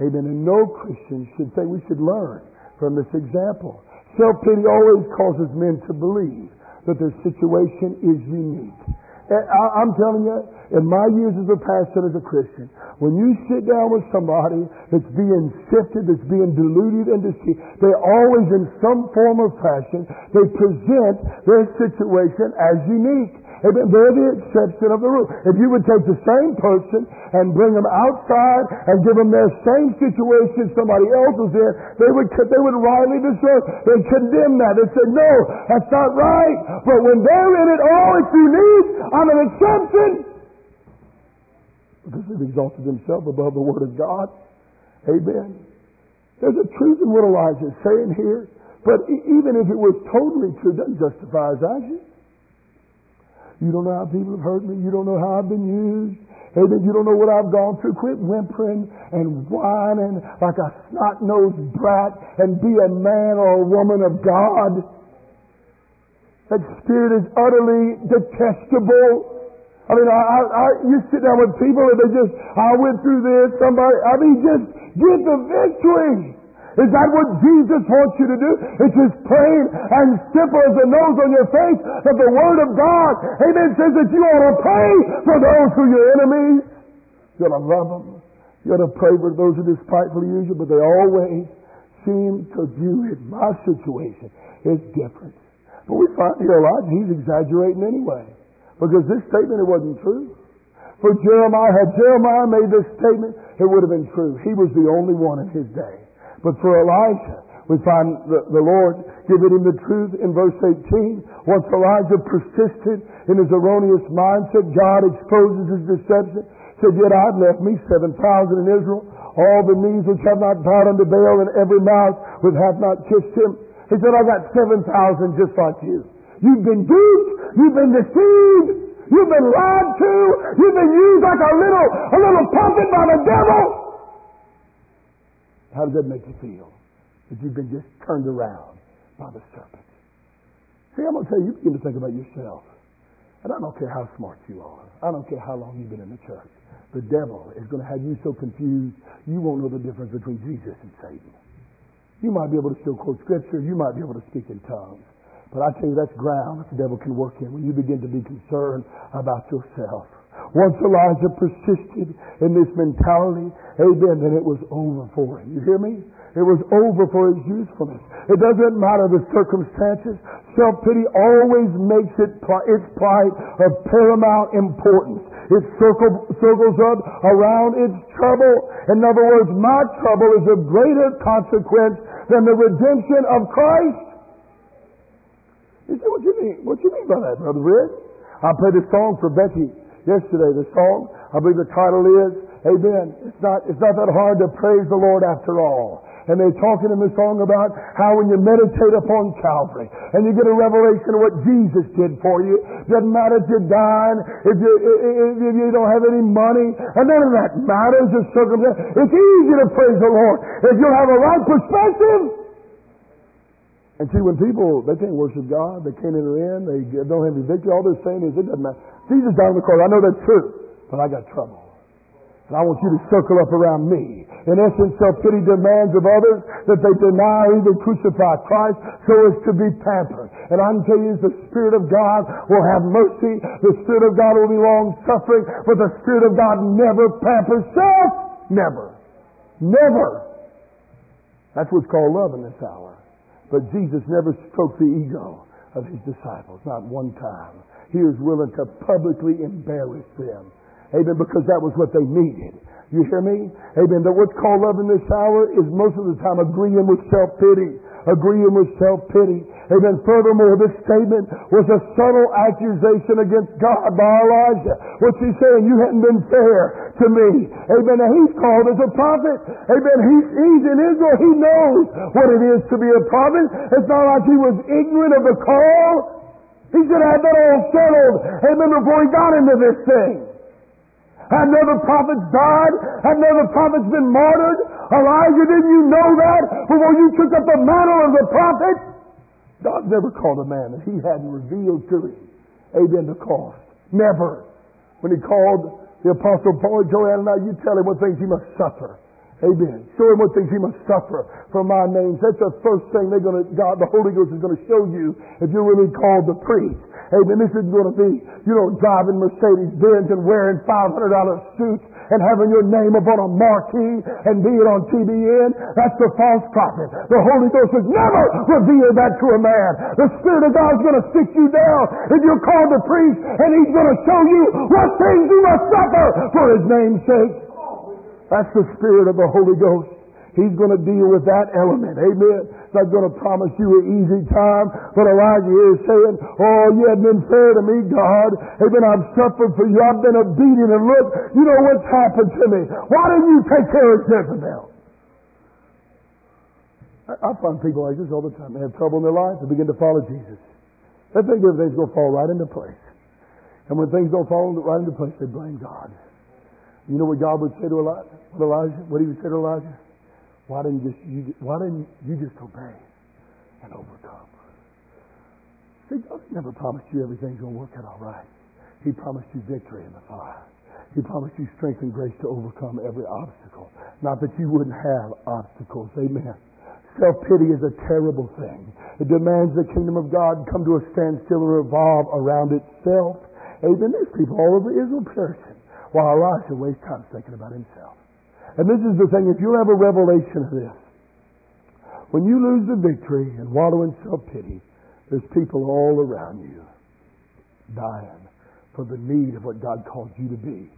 Amen. And no Christian should think we should learn from this example. Self-pity always causes men to believe that their situation is unique. I'm telling you, in my years as a pastor, as a Christian, when you sit down with somebody that's being sifted, that's being deluded and deceived, they always, in some form or fashion, they present their situation as unique. Amen. They're the exception of the rule. If you would take the same person and bring them outside and give them their same situation somebody else is in, they would they would rightly discern. They condemn that. They say, no, that's not right. But when they're in it, oh, it's unique. I'm an exception. Because they've exalted themselves above the Word of God. Amen. There's a truth in what Elijah is saying here. But even if it was totally true, doesn't justify his. You don't know how people have hurt me. You don't know how I've been used. Amen. You don't know what I've gone through. Quit whimpering and whining like a snot-nosed brat and be a man or a woman of God. That spirit is utterly detestable. I mean, I, I, I, you sit down with people and they just, I went through this, somebody, I mean, just get the victory. Is that what Jesus wants you to do? It's as plain and simple as the nose on your face that the Word of God, amen, says that you ought to pray for those who are your enemies. You ought to love them. You ought to pray for those who despitefully use you, but they always seem to view it. My situation is different. But we find here a lot, he's exaggerating anyway. Because this statement, it wasn't true. For Jeremiah, had Jeremiah made this statement, it would have been true. He was the only one in his day. But for Elijah, we find the, the Lord giving him the truth in verse 18. Once Elijah persisted in his erroneous mindset, God exposes his deception. Said, Yet I've left me 7,000 in Israel, all the knees which have not bowed unto Baal, and every mouth which hath not kissed him. He said, I got 7,000 just like you. You've been duped. You've been deceived. You've been lied to. You've been used like a little, a little puppet by the devil. How does that make you feel? That you've been just turned around by the serpent. See, I'm going to tell you, you begin to think about yourself. And I don't care how smart you are. I don't care how long you've been in the church. The devil is going to have you so confused, you won't know the difference between Jesus and Satan. You might be able to still quote scripture. You might be able to speak in tongues. But I tell you, that's ground that the devil can work in when you begin to be concerned about yourself. Once Elijah persisted in this mentality, amen, then it was over for him. You hear me? It was over for his usefulness. It doesn't matter the circumstances. Self-pity always makes it its plight of paramount importance. It circle, circles up around its trouble. In other words, my trouble is of greater consequence than the redemption of Christ. You see what you mean? What you mean by that, Brother Rick? I played a song for Becky yesterday, the song. I believe the title is, Amen. It's not, it's not that hard to praise the Lord after all. And they're talking in the song about how when you meditate upon Calvary and you get a revelation of what Jesus did for you, doesn't matter if you're dying, if you, if you don't have any money, and none of that matters, the circumstance. It's easy to praise the Lord if you have a right perspective. And see, when people, they can't worship God, they can't enter in, they don't have any victory, all they're saying is, it doesn't matter. Jesus died on the cross. I know that's true, but I got trouble. And I want you to circle up around me. In essence, self-pity demands of others that they deny or even crucify Christ so as to be pampered. And I can tell you the Spirit of God will have mercy. The Spirit of God will be long-suffering. But the Spirit of God never pampers self. Never. Never. That's what's called love in this hour. But Jesus never stroked the ego of his disciples. Not one time. He was willing to publicly embarrass them. Amen. Because that was what they needed. You hear me? Amen. That what's called love in this hour is most of the time agreeing with self-pity. Agreeing with self-pity. Amen. Furthermore, this statement was a subtle accusation against God by Elijah. What's he saying? You hadn't been fair to me. Amen. Now he's called as a prophet. Amen. He's, he's in Israel. He knows what it is to be a prophet. It's not like he was ignorant of the call. He should have that all settled, amen, before he got into this thing. Had other prophets died? Had other prophets been martyred? Elijah, didn't you know that before you took up the mantle of the prophet? God never called a man that he hadn't revealed to him. Amen, the cost. Never. When he called the apostle Paul, Joanne and I, you tell him what things he must suffer. Amen. Show him what things he must suffer for my name. That's the first thing they're going to, God, the Holy Ghost is going to show you if you're really called the priest. Amen. This isn't going to be, you know, driving Mercedes Benz and wearing $500 suits and having your name upon a marquee and being on TBN. That's the false prophet. The Holy Ghost has never revealed that to a man. The Spirit of God is going to sit you down if you're called the priest and he's going to show you what things you must suffer for his name's sake. That's the Spirit of the Holy Ghost. He's going to deal with that element. Amen. It's not going to promise you an easy time. But Elijah is saying, Oh, you haven't been fair to me, God. Amen. I've suffered for you. I've been beating. And look, you know what's happened to me. Why didn't you take care of Jezebel? I, I find people like this all the time. They have trouble in their lives. They begin to follow Jesus. They think everything's going to fall right into place. And when things don't fall right into place, they blame God. You know what God would say to Elijah? What he would say to Elijah? Why didn't just you? Why didn't you just obey and overcome? See, God never promised you everything's going to work out all right. He promised you victory in the fire. He promised you strength and grace to overcome every obstacle. Not that you wouldn't have obstacles. Amen. Self-pity is a terrible thing. It demands the kingdom of God come to a standstill and revolve around itself. Amen. There's people all over Israel perishing while Elisha waste time thinking about himself. And this is the thing, if you have a revelation of this, when you lose the victory and wallow in self-pity, there's people all around you dying for the need of what God called you to be.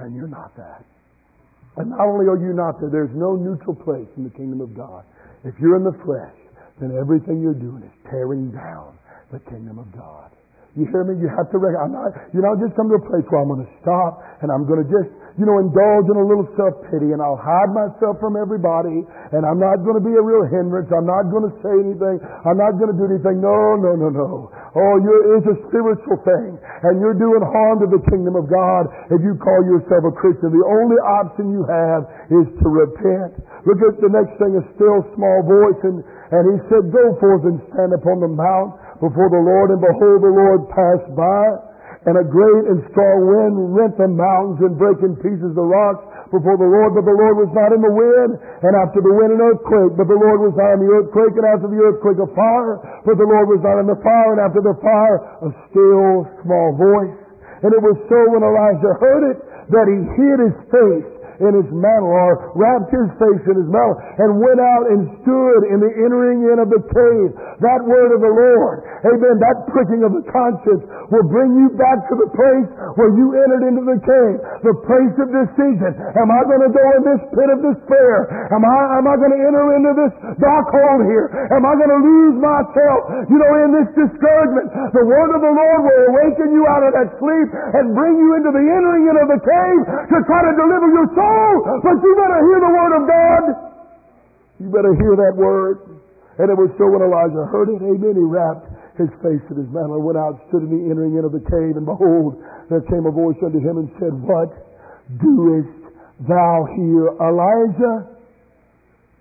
And you're not that. And not only are you not there, there's no neutral place in the kingdom of God. If you're in the flesh, then everything you're doing is tearing down the kingdom of God. You hear me? You have to recognize, I'm not, you know, just come to a place where I'm going to stop and I'm going to just you know, indulge in a little self-pity and I'll hide myself from everybody and I'm not going to be a real hindrance. I'm not going to say anything. I'm not going to do anything. No, no, no, no. Oh, you're, it's a spiritual thing and you're doing harm to the kingdom of God if you call yourself a Christian. The only option you have is to repent. Look at the next thing, a still small voice and, and he said, go forth and stand upon the mount before the Lord and behold the Lord passed by and a great and strong wind rent the mountains and break in pieces the rocks before the Lord, but the Lord was not in the wind, and after the wind an earthquake, but the Lord was not in the earthquake, and after the earthquake a fire, but the Lord was not in the fire, and after the fire a still small voice. And it was so when Elijah heard it that he hid his face in his mantle or wrapped his face in his mantle and went out and stood in the entering in of the cave. That word of the Lord, amen, that pricking of the conscience will bring you back to the place where you entered into the cave, the place of decision. Am I going to go in this pit of despair? Am I, am I going to enter into this dark hole here? Am I going to lose myself, you know, in this discouragement? The word of the Lord will awaken you out of that sleep and bring you into the entering in of the cave to try to deliver your soul but you better hear the word of God. You better hear that word. And it was so when Elijah heard it, amen, he wrapped his face in his mantle, and went out, stood in the entering in of the cave, and behold, there came a voice unto him and said, What doest thou here, Elijah?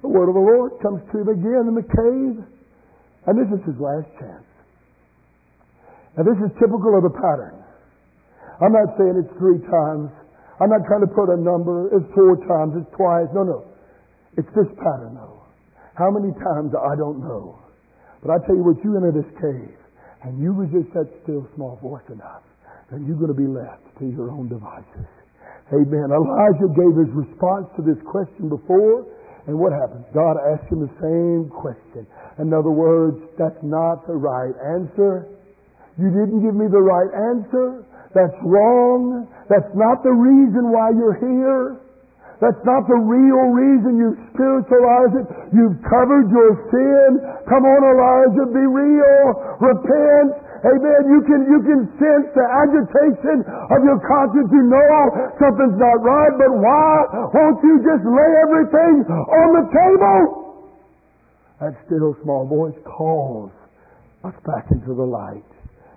The word of the Lord comes to him again in the cave. And this is his last chance. Now this is typical of the pattern. I'm not saying it's three times. I'm not trying to put a number. It's four times. It's twice. No, no. It's this pattern, though. How many times, I don't know. But I tell you what, you enter this cave and you resist that still small voice enough, then you're going to be left to your own devices. Amen. Elijah gave his response to this question before, and what happens? God asked him the same question. In other words, that's not the right answer. You didn't give me the right answer. That's wrong. That's not the reason why you're here. That's not the real reason you've spiritualized it. You've covered your sin. Come on, Elijah, be real. Repent. Amen. You can, you can sense the agitation of your conscience. You know something's not right, but why won't you just lay everything on the table? That still small voice calls us back into the light.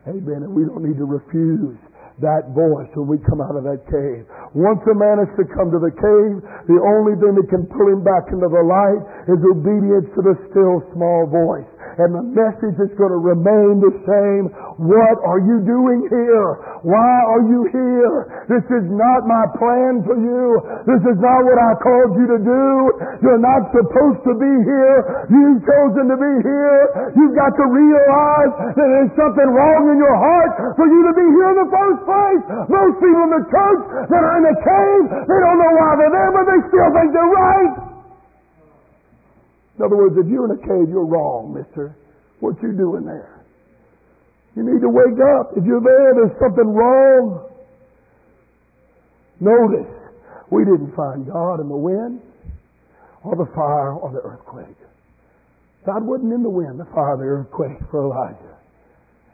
Amen. And we don't need to refuse that voice when we come out of that cave. Once a man is to come to the cave, the only thing that can pull him back into the light is obedience to the still small voice and the message is going to remain the same. What are you doing here? Why are you here? This is not my plan for you. This is not what I called you to do. You're not supposed to be here. You've chosen to be here. You've got to realize that there's something wrong in your heart for you to be here in the first place. Most people in the church that are in the cave, they don't know why they're there, but they still think they're right. In other words, if you're in a cave, you're wrong, mister. What you doing there? You need to wake up. If you're there, there's something wrong. Notice, we didn't find God in the wind or the fire or the earthquake. God wasn't in the wind, the fire, or the earthquake for Elijah.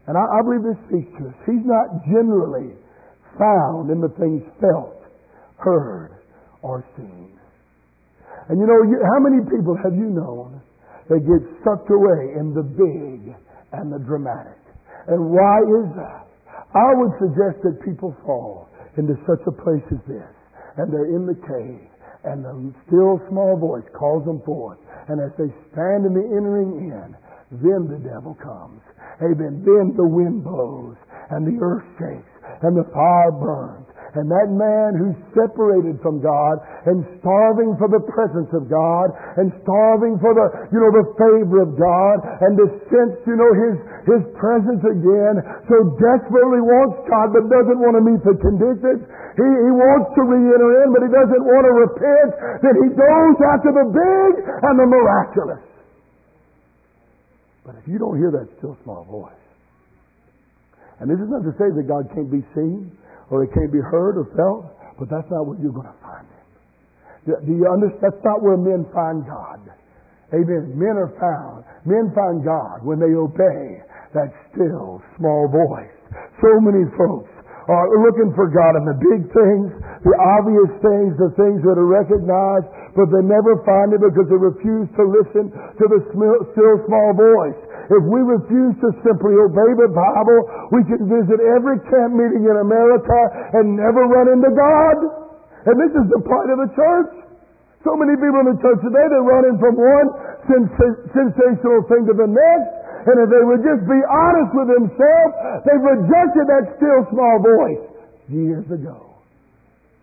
And I, I believe this speaks to us. He's not generally found in the things felt, heard, or seen. And you know, you, how many people have you known that get sucked away in the big and the dramatic? And why is that? I would suggest that people fall into such a place as this, and they're in the cave, and the still small voice calls them forth, and as they stand in the entering in, then the devil comes. Amen. Then the wind blows, and the earth shakes, and the fire burns, and that man who's separated from God and starving for the presence of God and starving for the, you know, the favor of God and to sense, you know, his, his presence again, so desperately wants God but doesn't want to meet the conditions. He, he wants to re-enter in, but he doesn't want to repent. Then he goes after the big and the miraculous. But if you don't hear that still small voice, and this is not to say that God can't be seen, or it can't be heard or felt, but that's not where you're going to find Him. Do you understand? That's not where men find God. Amen. Men are found. Men find God when they obey that still small voice. So many folks are looking for God in the big things, the obvious things, the things that are recognized, but they never find it because they refuse to listen to the still small voice. If we refuse to simply obey the Bible, we can visit every camp meeting in America and never run into God. And this is the plight of the church. So many people in the church today, they're running from one sens- sensational thing to the next. And if they would just be honest with themselves, they've rejected that still small voice years ago.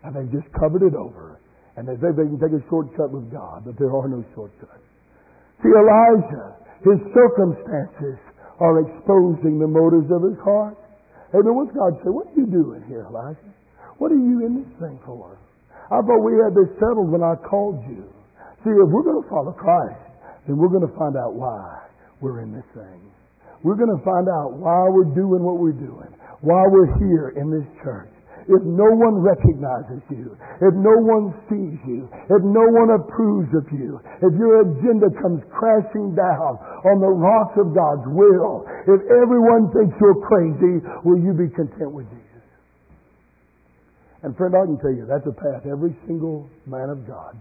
And they've just covered it over. And they think they can take a shortcut with God, but there are no shortcuts. See, Elijah, his circumstances are exposing the motives of his heart. But what's God say? What are you doing here, Elijah? What are you in this thing for? I thought we had this settled when I called you. See, if we're going to follow Christ, then we're going to find out why we're in this thing. We're going to find out why we're doing what we're doing, why we're here in this church. If no one recognizes you, if no one sees you, if no one approves of you, if your agenda comes crashing down on the rocks of God's will, if everyone thinks you're crazy, will you be content with Jesus? And friend, I can tell you, that's a path every single man of God,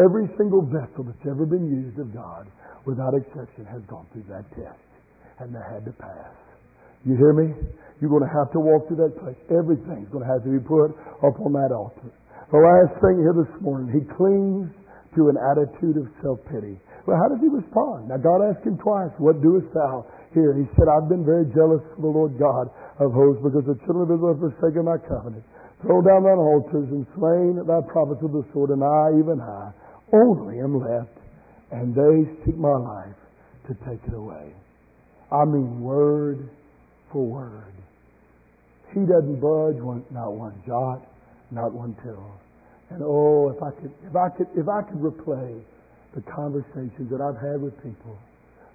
every single vessel that's ever been used of God without exception, has gone through that test. And they had to pass. You hear me? You're going to have to walk through that place. Everything's going to have to be put up on that altar. The last thing here this morning, he clings to an attitude of self-pity. Well, how does he respond? Now, God asked him twice, What doest thou here? And He said, I've been very jealous for the Lord God of hosts because the children of Israel have forsaken my covenant, thrown down thine altars, and slain thy prophets with the sword, and I, even I, only am left and they seek my life to take it away. I mean, word for word. He doesn't budge one, not one jot, not one tittle. And oh, if I could, if I could, if I could replay the conversations that I've had with people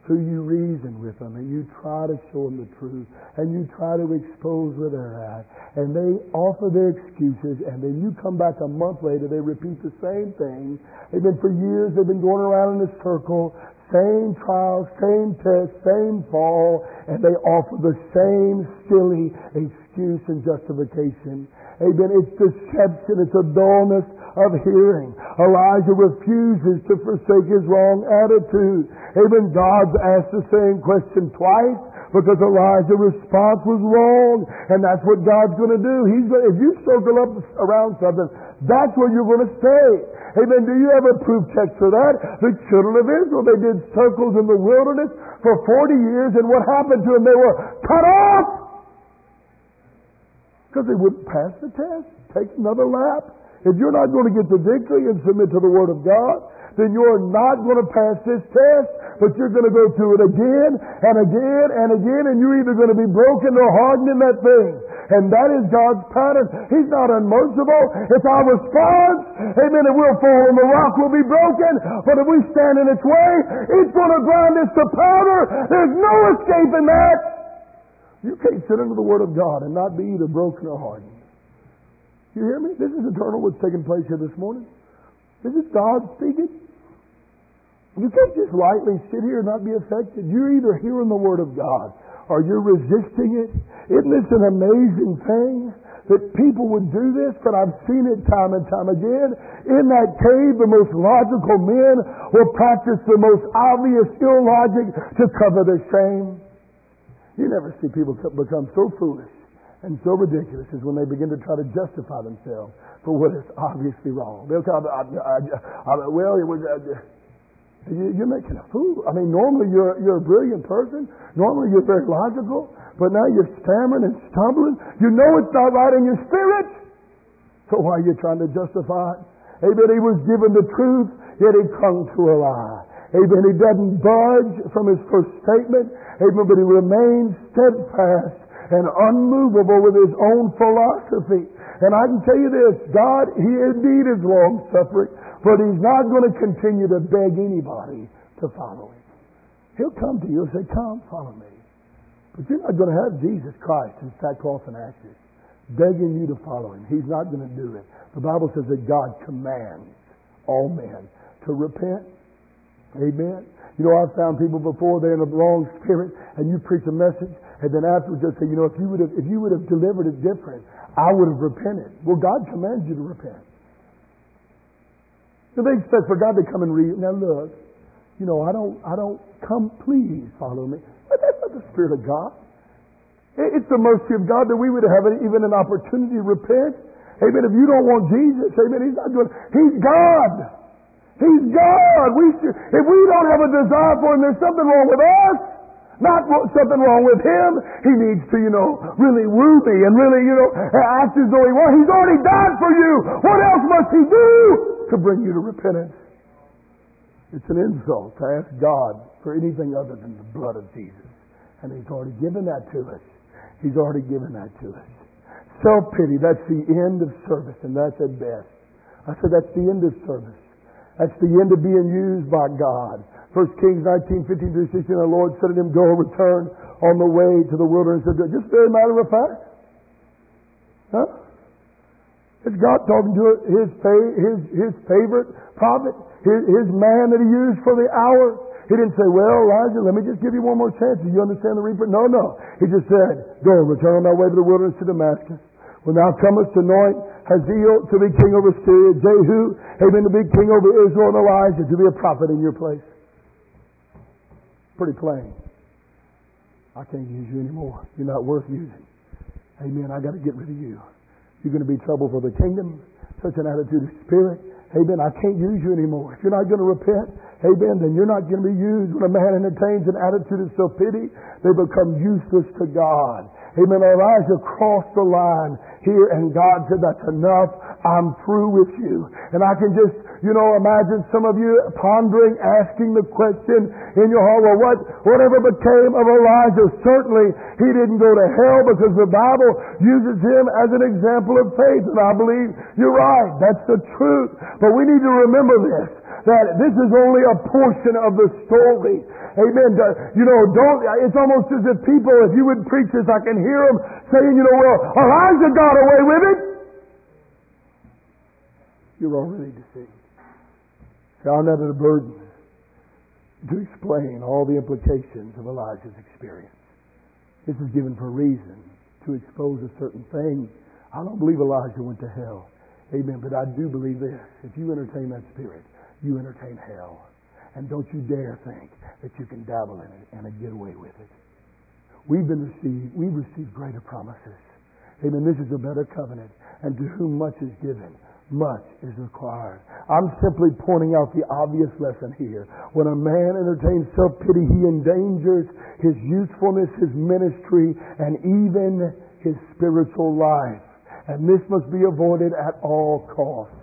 who you reason with them and you try to show them the truth and you try to expose where they're at and they offer their excuses and then you come back a month later they repeat the same thing they've been for years they've been going around in a circle same trial same test same fall and they offer the same silly excuse and justification amen it's deception it's a dullness of hearing. Elijah refuses to forsake his wrong attitude. Amen. God's asked the same question twice because Elijah's response was wrong. And that's what God's going to do. He's going, if you circle up around something, that's where you're going to stay. Amen. Do you have a proof text for that? The children of Israel, they did circles in the wilderness for 40 years, and what happened to them? They were cut off! Because they wouldn't pass the test. Take another lap. If you're not going to get the victory and submit to the Word of God, then you're not going to pass this test, but you're going to go through it again and again and again, and you're either going to be broken or hardened in that thing. And that is God's pattern. He's not unmerciful. It's our response. Amen. It will fall and the rock will be broken. But if we stand in its way, it's going to grind us to powder. There's no escaping that. You can't sit under the Word of God and not be either broken or hardened. You hear me? This is eternal what's taking place here this morning. This is God speaking. You can't just lightly sit here and not be affected. You're either hearing the Word of God or you're resisting it. Isn't this an amazing thing? That people would do this, but I've seen it time and time again. In that cave, the most logical men will practice the most obvious illogic to cover their shame. You never see people become so foolish and so ridiculous is when they begin to try to justify themselves for what is obviously wrong. They'll tell, I, I, I, well, it was, uh, you're making a fool. I mean, normally you're, you're a brilliant person. Normally you're very logical. But now you're stammering and stumbling. You know it's not right in your spirit. So why are you trying to justify it? Amen. He was given the truth, yet he clung to a lie. Amen. He doesn't budge from his first statement. Amen. But he remains steadfast and unmovable with his own philosophy. And I can tell you this, God, He indeed is long suffering, but He's not going to continue to beg anybody to follow Him. He'll come to you and say, Come, follow me. But you're not going to have Jesus Christ in sackcloth and ashes begging you to follow Him. He's not going to do it. The Bible says that God commands all men to repent. Amen. You know, I've found people before they're in a wrong spirit, and you preach a message, and then afterwards they'll say, you know, if you would have, if you would have delivered it different, I would have repented. Well, God commands you to repent. So they expect for God to come and read. Now look, you know, I don't, I don't come. Please follow me. But that's not the spirit of God. It's the mercy of God that we would have even an opportunity to repent. Amen. If you don't want Jesus, amen, He's not doing. He's God. He's God. We should, if we don't have a desire for Him, there's something wrong with us. Not something wrong with him. He needs to, you know, really woo me and really, you know, act as though he wants. He's already died for you. What else must he do to bring you to repentance? It's an insult to ask God for anything other than the blood of Jesus. And he's already given that to us. He's already given that to us. Self-pity, that's the end of service, and that's at best. I said that's the end of service. That's the end of being used by God. 1 Kings 19, 15 through 16, the Lord said to him, Go, and return on the way to the wilderness of Just very matter of fact. Huh? It's God talking to his, his, his favorite prophet, his, his man that he used for the hour. He didn't say, well, Elijah, let me just give you one more chance. Do you understand the reaper? No, no. He just said, go, return on thy way to the wilderness to Damascus. When thou comest to anoint Hazael to be king over Syria, Jehu, amen, to be king over Israel, and Elisha to be a prophet in your place pretty plain. I can't use you anymore. You're not worth using. Amen. I got to get rid of you. You're going to be trouble for the kingdom. Such an attitude of spirit. Amen. I can't use you anymore. If you're not going to repent, amen, then you're not going to be used. When a man entertains an attitude of self-pity, they become useless to God. Amen. Elijah crossed the line here and God said, that's enough. I'm through with you. And I can just, you know, imagine some of you pondering, asking the question in your heart, well, what, whatever became of Elijah? Certainly he didn't go to hell because the Bible uses him as an example of faith. And I believe you're right. That's the truth. But we need to remember this that this is only a portion of the story. Amen. You know, don't, it's almost as if people, if you would preach this, I can hear them saying, you know, well, Elijah got away with it you're already deceived. Found that a burden to explain all the implications of Elijah's experience. This is given for a reason, to expose a certain thing. I don't believe Elijah went to hell. Amen. But I do believe this. If you entertain that spirit, you entertain hell. And don't you dare think that you can dabble in it and get away with it. We've been received, we've received greater promises. Amen. This is a better covenant. And to whom much is given, much is required. I'm simply pointing out the obvious lesson here. When a man entertains self-pity, he endangers his usefulness, his ministry, and even his spiritual life. And this must be avoided at all costs.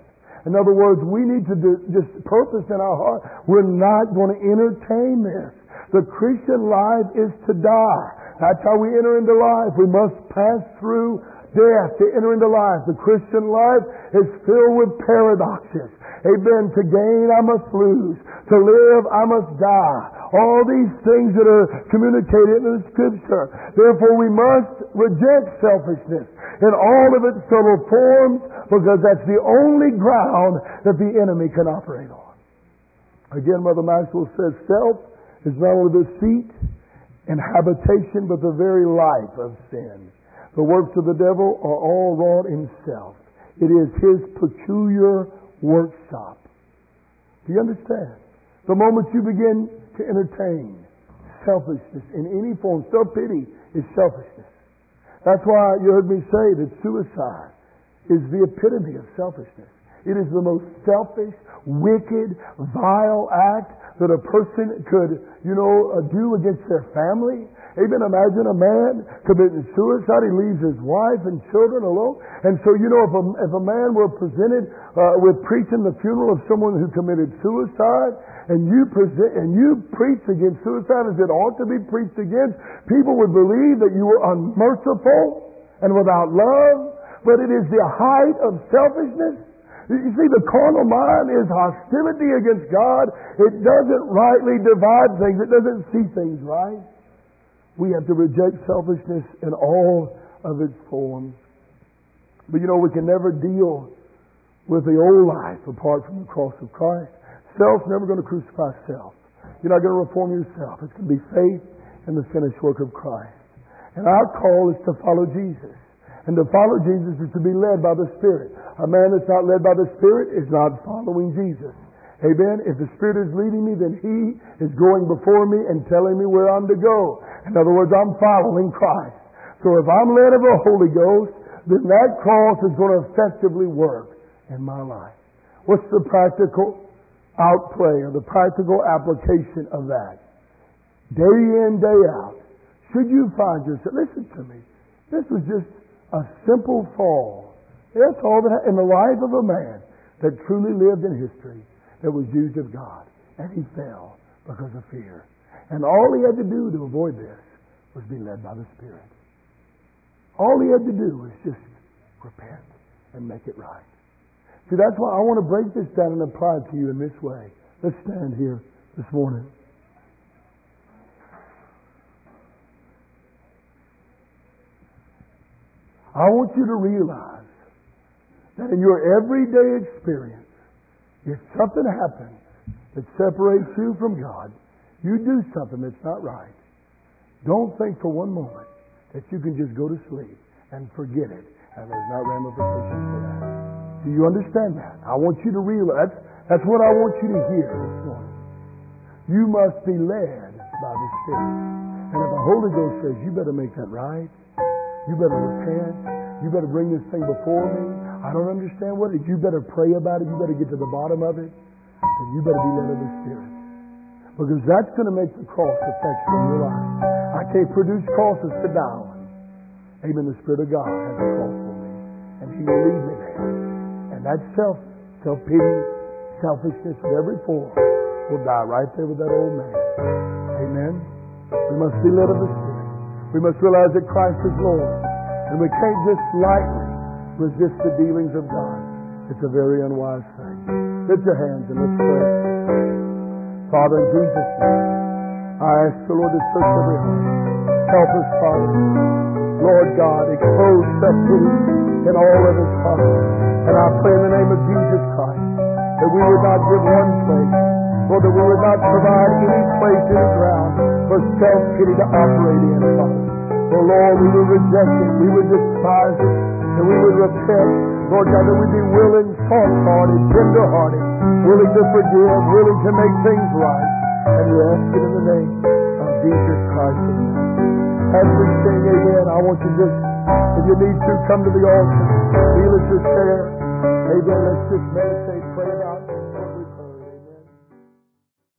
In other words, we need to do, just purpose in our heart. We're not going to entertain this. The Christian life is to die. That's how we enter into life. We must pass through death to enter into life. The Christian life is filled with paradoxes. Amen. To gain, I must lose. To live, I must die. All these things that are communicated in the Scripture. Therefore, we must reject selfishness in all of its subtle forms because that's the only ground that the enemy can operate on. Again, Mother Maxwell says self is not only the seat and habitation, but the very life of sin. The works of the devil are all wrought in self. It is his peculiar workshop. Do you understand? The moment you begin to entertain selfishness in any form, self-pity is selfishness. That's why you heard me say that suicide is the epitome of selfishness. It is the most selfish, wicked, vile act that a person could, you know, uh, do against their family. Even imagine a man committing suicide. He leaves his wife and children alone. And so, you know, if a, if a man were presented uh, with preaching the funeral of someone who committed suicide, and you present and you preach against suicide as it ought to be preached against, people would believe that you were unmerciful and without love. But it is the height of selfishness you see, the carnal mind is hostility against God. It doesn't rightly divide things. It doesn't see things right. We have to reject selfishness in all of its forms. But you know, we can never deal with the old life apart from the cross of Christ. Self's never going to crucify self. You're not going to reform yourself. It's going to be faith in the finished work of Christ. And our call is to follow Jesus. And to follow Jesus is to be led by the Spirit. A man that's not led by the Spirit is not following Jesus. Amen. If the Spirit is leading me, then He is going before me and telling me where I'm to go. In other words, I'm following Christ. So if I'm led of the Holy Ghost, then that cross is going to effectively work in my life. What's the practical outplay or the practical application of that? Day in, day out. Should you find yourself, listen to me, this was just a simple fall. That's all that in the life of a man that truly lived in history that was used of God. And he fell because of fear. And all he had to do to avoid this was be led by the Spirit. All he had to do was just repent and make it right. See, that's why I want to break this down and apply it to you in this way. Let's stand here this morning. I want you to realize that in your everyday experience, if something happens that separates you from God, you do something that's not right, don't think for one moment that you can just go to sleep and forget it and there's not ramifications for that. Do you understand that? I want you to realize that's, that's what I want you to hear this morning. You must be led by the Spirit. And if the Holy Ghost says, you better make that right, you better repent, you better bring this thing before me, I don't understand what it is. You better pray about it. You better get to the bottom of it. And you better be led of the Spirit. Because that's going to make the cross effective in your life. I can't produce crosses to die on. Amen. The Spirit of God has a cross for me. And He will lead me there. And that self, self-pity, selfishness of every form will die right there with that old man. Amen. We must be led of the Spirit. We must realize that Christ is Lord. And we can't just lightly resist the dealings of God. It's a very unwise thing. Lift your hands and let's pray. Father, in Jesus' name, I ask the Lord to search every heart. Help us, Father. Lord God, expose self-pity in all of us, Father. And I pray in the name of Jesus Christ that we would not give one place, or that we would not provide any place, any ground for self-pity to operate in, Father. Oh Lord, we would reject it, we would despise it, and we would repent. Lord God, that we be willing, soft-hearted, tender-hearted, willing to forgive, willing to make things right. And we ask it in the name of Jesus Christ. As we sing amen, I want you just, if you need to, come to the altar. Feel at your chair. Amen. Let's just meditate, pray about